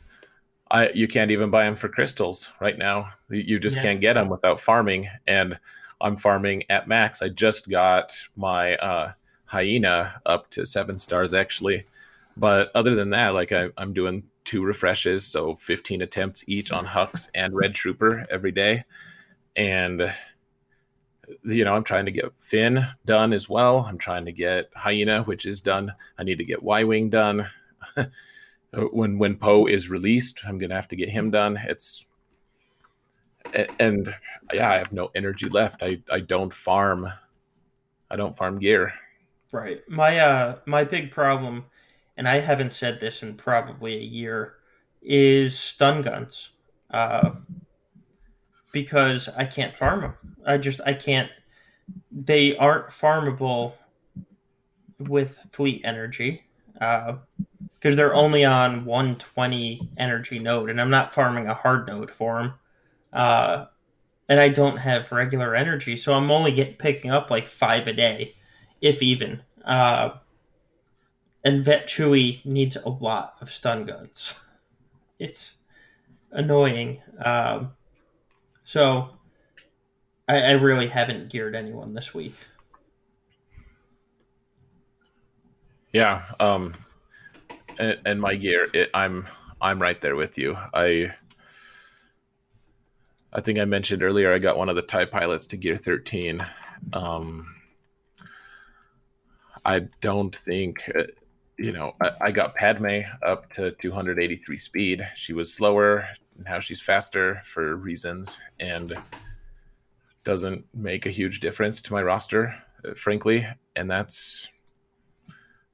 Speaker 2: I you can't even buy them for crystals right now. You- just
Speaker 1: Yeah.
Speaker 2: can't get them without farming, and I'm farming at max. I just got my uh, hyena up to seven stars actually, but other than that, like I, I'm doing two refreshes, so 15 attempts each on Hux and Red Trooper every day, and you know, I'm trying to get Finn done as well. I'm trying to get Hyena, which is done. I need to get Y Wing done. when when Poe is released, I'm gonna have to get him done. It's and yeah, I have no energy left. I I don't farm. I don't farm gear.
Speaker 1: Right. My uh my big problem, and I haven't said this in probably a year, is stun guns. Uh, because I can't farm them. I just I can't. They aren't farmable with fleet energy. Uh, because they're only on 120 energy node, and I'm not farming a hard node for them. Uh, and I don't have regular energy, so I'm only get picking up like five a day, if even. Uh, and Vet Chewy needs a lot of stun guns. It's annoying. Um, so I, I really haven't geared anyone this week.
Speaker 2: Yeah. Um. And, and my gear, it, I'm I'm right there with you. I I think I mentioned earlier I got one of the TIE pilots to gear 13. Um, I don't think, you know, I, I got Padme up to 283 speed. She was slower, now she's faster for reasons, and doesn't make a huge difference to my roster, uh, frankly. And that's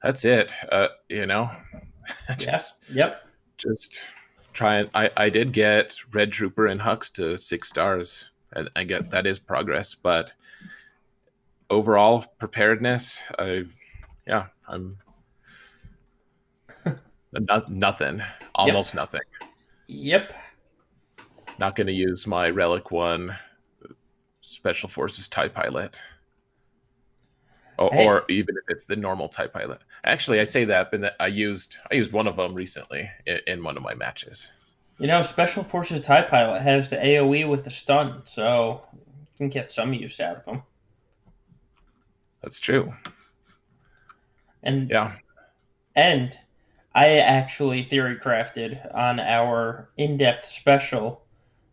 Speaker 2: that's it. Uh, you know, just
Speaker 1: Yep.
Speaker 2: just try and I, I did get Red Trooper and Hux to six stars. And I get that is progress, but overall preparedness, I yeah, I'm No, nothing. Almost yep. nothing.
Speaker 1: Yep.
Speaker 2: Not going to use my Relic One Special Forces TIE Pilot. Or, hey. or, even if it's the normal TIE Pilot. Actually, I say that, but I used I used one of them recently in, in one of my matches.
Speaker 1: You know, Special Forces TIE Pilot has the AOE with the stun, so you can get some use out of them.
Speaker 2: That's true.
Speaker 1: And
Speaker 2: yeah,
Speaker 1: and I actually theory crafted on our in-depth special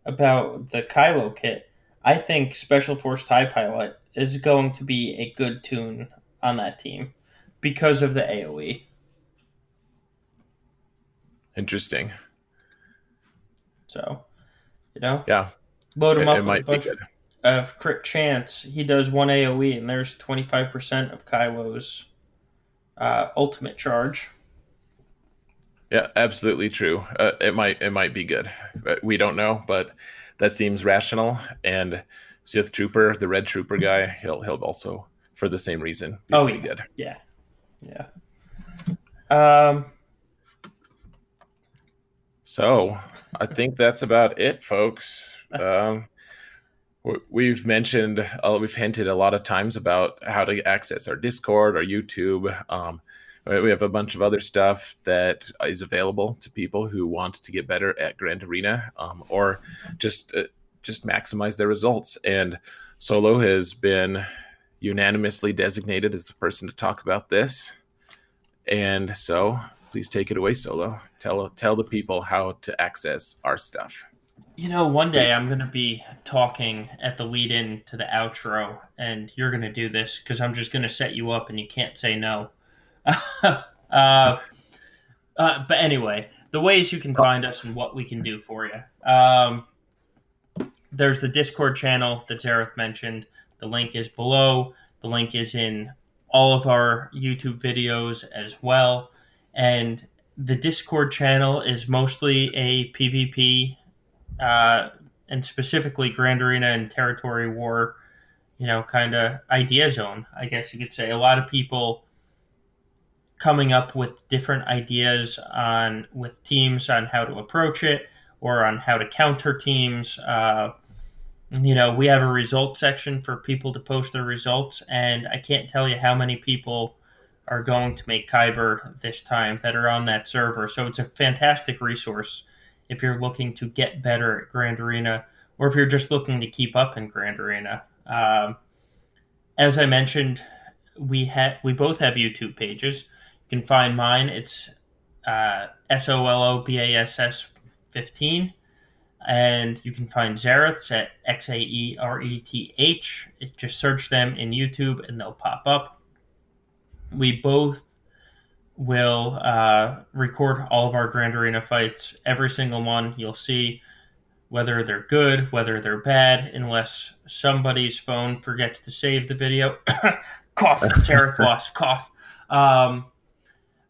Speaker 1: about the Kylo kit. I think Special Force TIE Pilot is going to be a good toon on that team because of the AoE.
Speaker 2: Interesting.
Speaker 1: So, you know,
Speaker 2: yeah,
Speaker 1: load him it, up it with a bunch of crit chance. He does one AoE, and there's 25% of Kylo's uh, ultimate charge.
Speaker 2: Yeah, absolutely true. Uh, it might it might be good. We don't know, but that seems rational. And Sith Trooper, the Red Trooper guy, he'll he'll also for the same reason.
Speaker 1: oh, yeah. good. Yeah, yeah. Um.
Speaker 2: So I think that's about it, folks. Um, we've mentioned, uh, we've hinted a lot of times about how to access our Discord, our YouTube. Um, we have a bunch of other stuff that is available to people who want to get better at Grand Arena um, or just uh, just maximize their results. And Solo has been unanimously designated as the person to talk about this. And so, please take it away, Solo. Tell tell the people how to access our stuff.
Speaker 1: You know, one day I'm going to be talking at the lead in to the outro, and you're going to do this because I'm just going to set you up and you can't say no. Uh, uh, but anyway, the ways you can find us and what we can do for you. Um, there's the Discord channel that Xaereth mentioned. The link is below. The link is in all of our YouTube videos as well. And the Discord channel is mostly a PvP uh, and specifically Grand Arena and Territory War, you know, kind of idea zone, I guess you could say. A lot of people coming up with different ideas on with teams on how to approach it or on how to counter teams. Uh, you know, we have a results section for people to post their results, and I can't tell you how many people are going to make Kyber this time that are on that server. So it's a fantastic resource if you're looking to get better at Grand Arena or if you're just looking to keep up in Grand Arena. Um, as I mentioned, we have we both have YouTube pages. You can find mine. It's uh, S O L O B A S S fifteen, and you can find Xaereth's at X A E R E T H. Just search them in YouTube, and they'll pop up. We both will uh, record all of our Grand Arena fights, every single one. You'll see whether they're good, whether they're bad, unless somebody's phone forgets to save the video. cough, Sarah lost, cough. Um,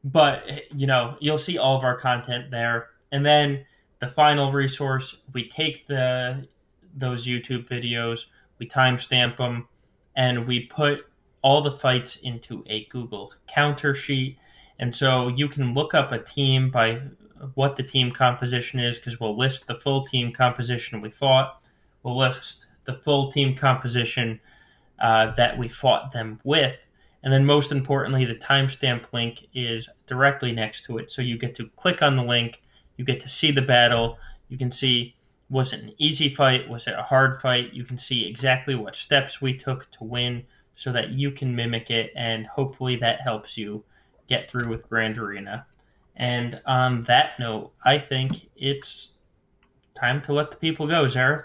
Speaker 1: but, you know, you'll see all of our content there. And then the final resource, we take the those YouTube videos, we timestamp them, and we put all the fights into a Google counter sheet and so you can look up a team by what the team composition is because we'll list the full team composition we fought. We'll list the full team composition uh, that we fought them with. And then, most importantly, the timestamp link is directly next to it. So you get to click on the link, you get to see the battle, you can see was it an easy fight, was it a hard fight, you can see exactly what steps we took to win so that you can mimic it, and hopefully that helps you get through with Grand Arena. And on that note, I think it's time to let the people go, Xaereth.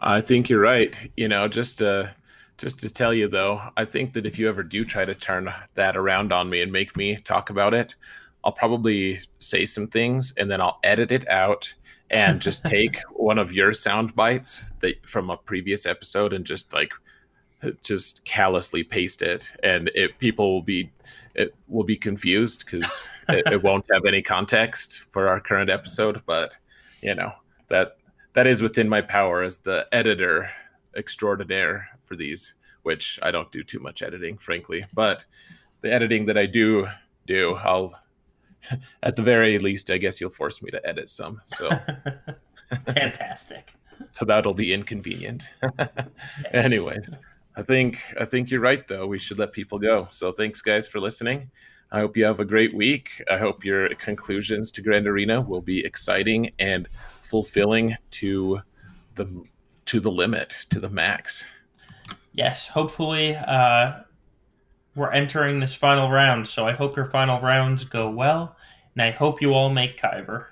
Speaker 2: I think you're right. You know, just to just to tell you though, I think that if you ever do try to turn that around on me and make me talk about it, I'll probably say some things and then I'll edit it out and just take one of your sound bites that from a previous episode and just like just callously paste it. And it people will be it will be confused because it, it, won't have any context for our current episode. But you know that that is within my power as the editor extraordinaire for these which i don't do too much editing frankly but the editing that i do do i'll at the very least, I guess you'll force me to edit some. So
Speaker 1: fantastic.
Speaker 2: so that'll be inconvenient. yes. Anyways, I think I think you're right though. We should let people go. So thanks guys for listening. I hope you have a great week. I hope your conclusions to Grand Arena will be exciting and fulfilling to the to the limit, to the max.
Speaker 1: Yes, hopefully uh, we're entering this final round. So I hope your final rounds go well, and I hope you all make Kyber.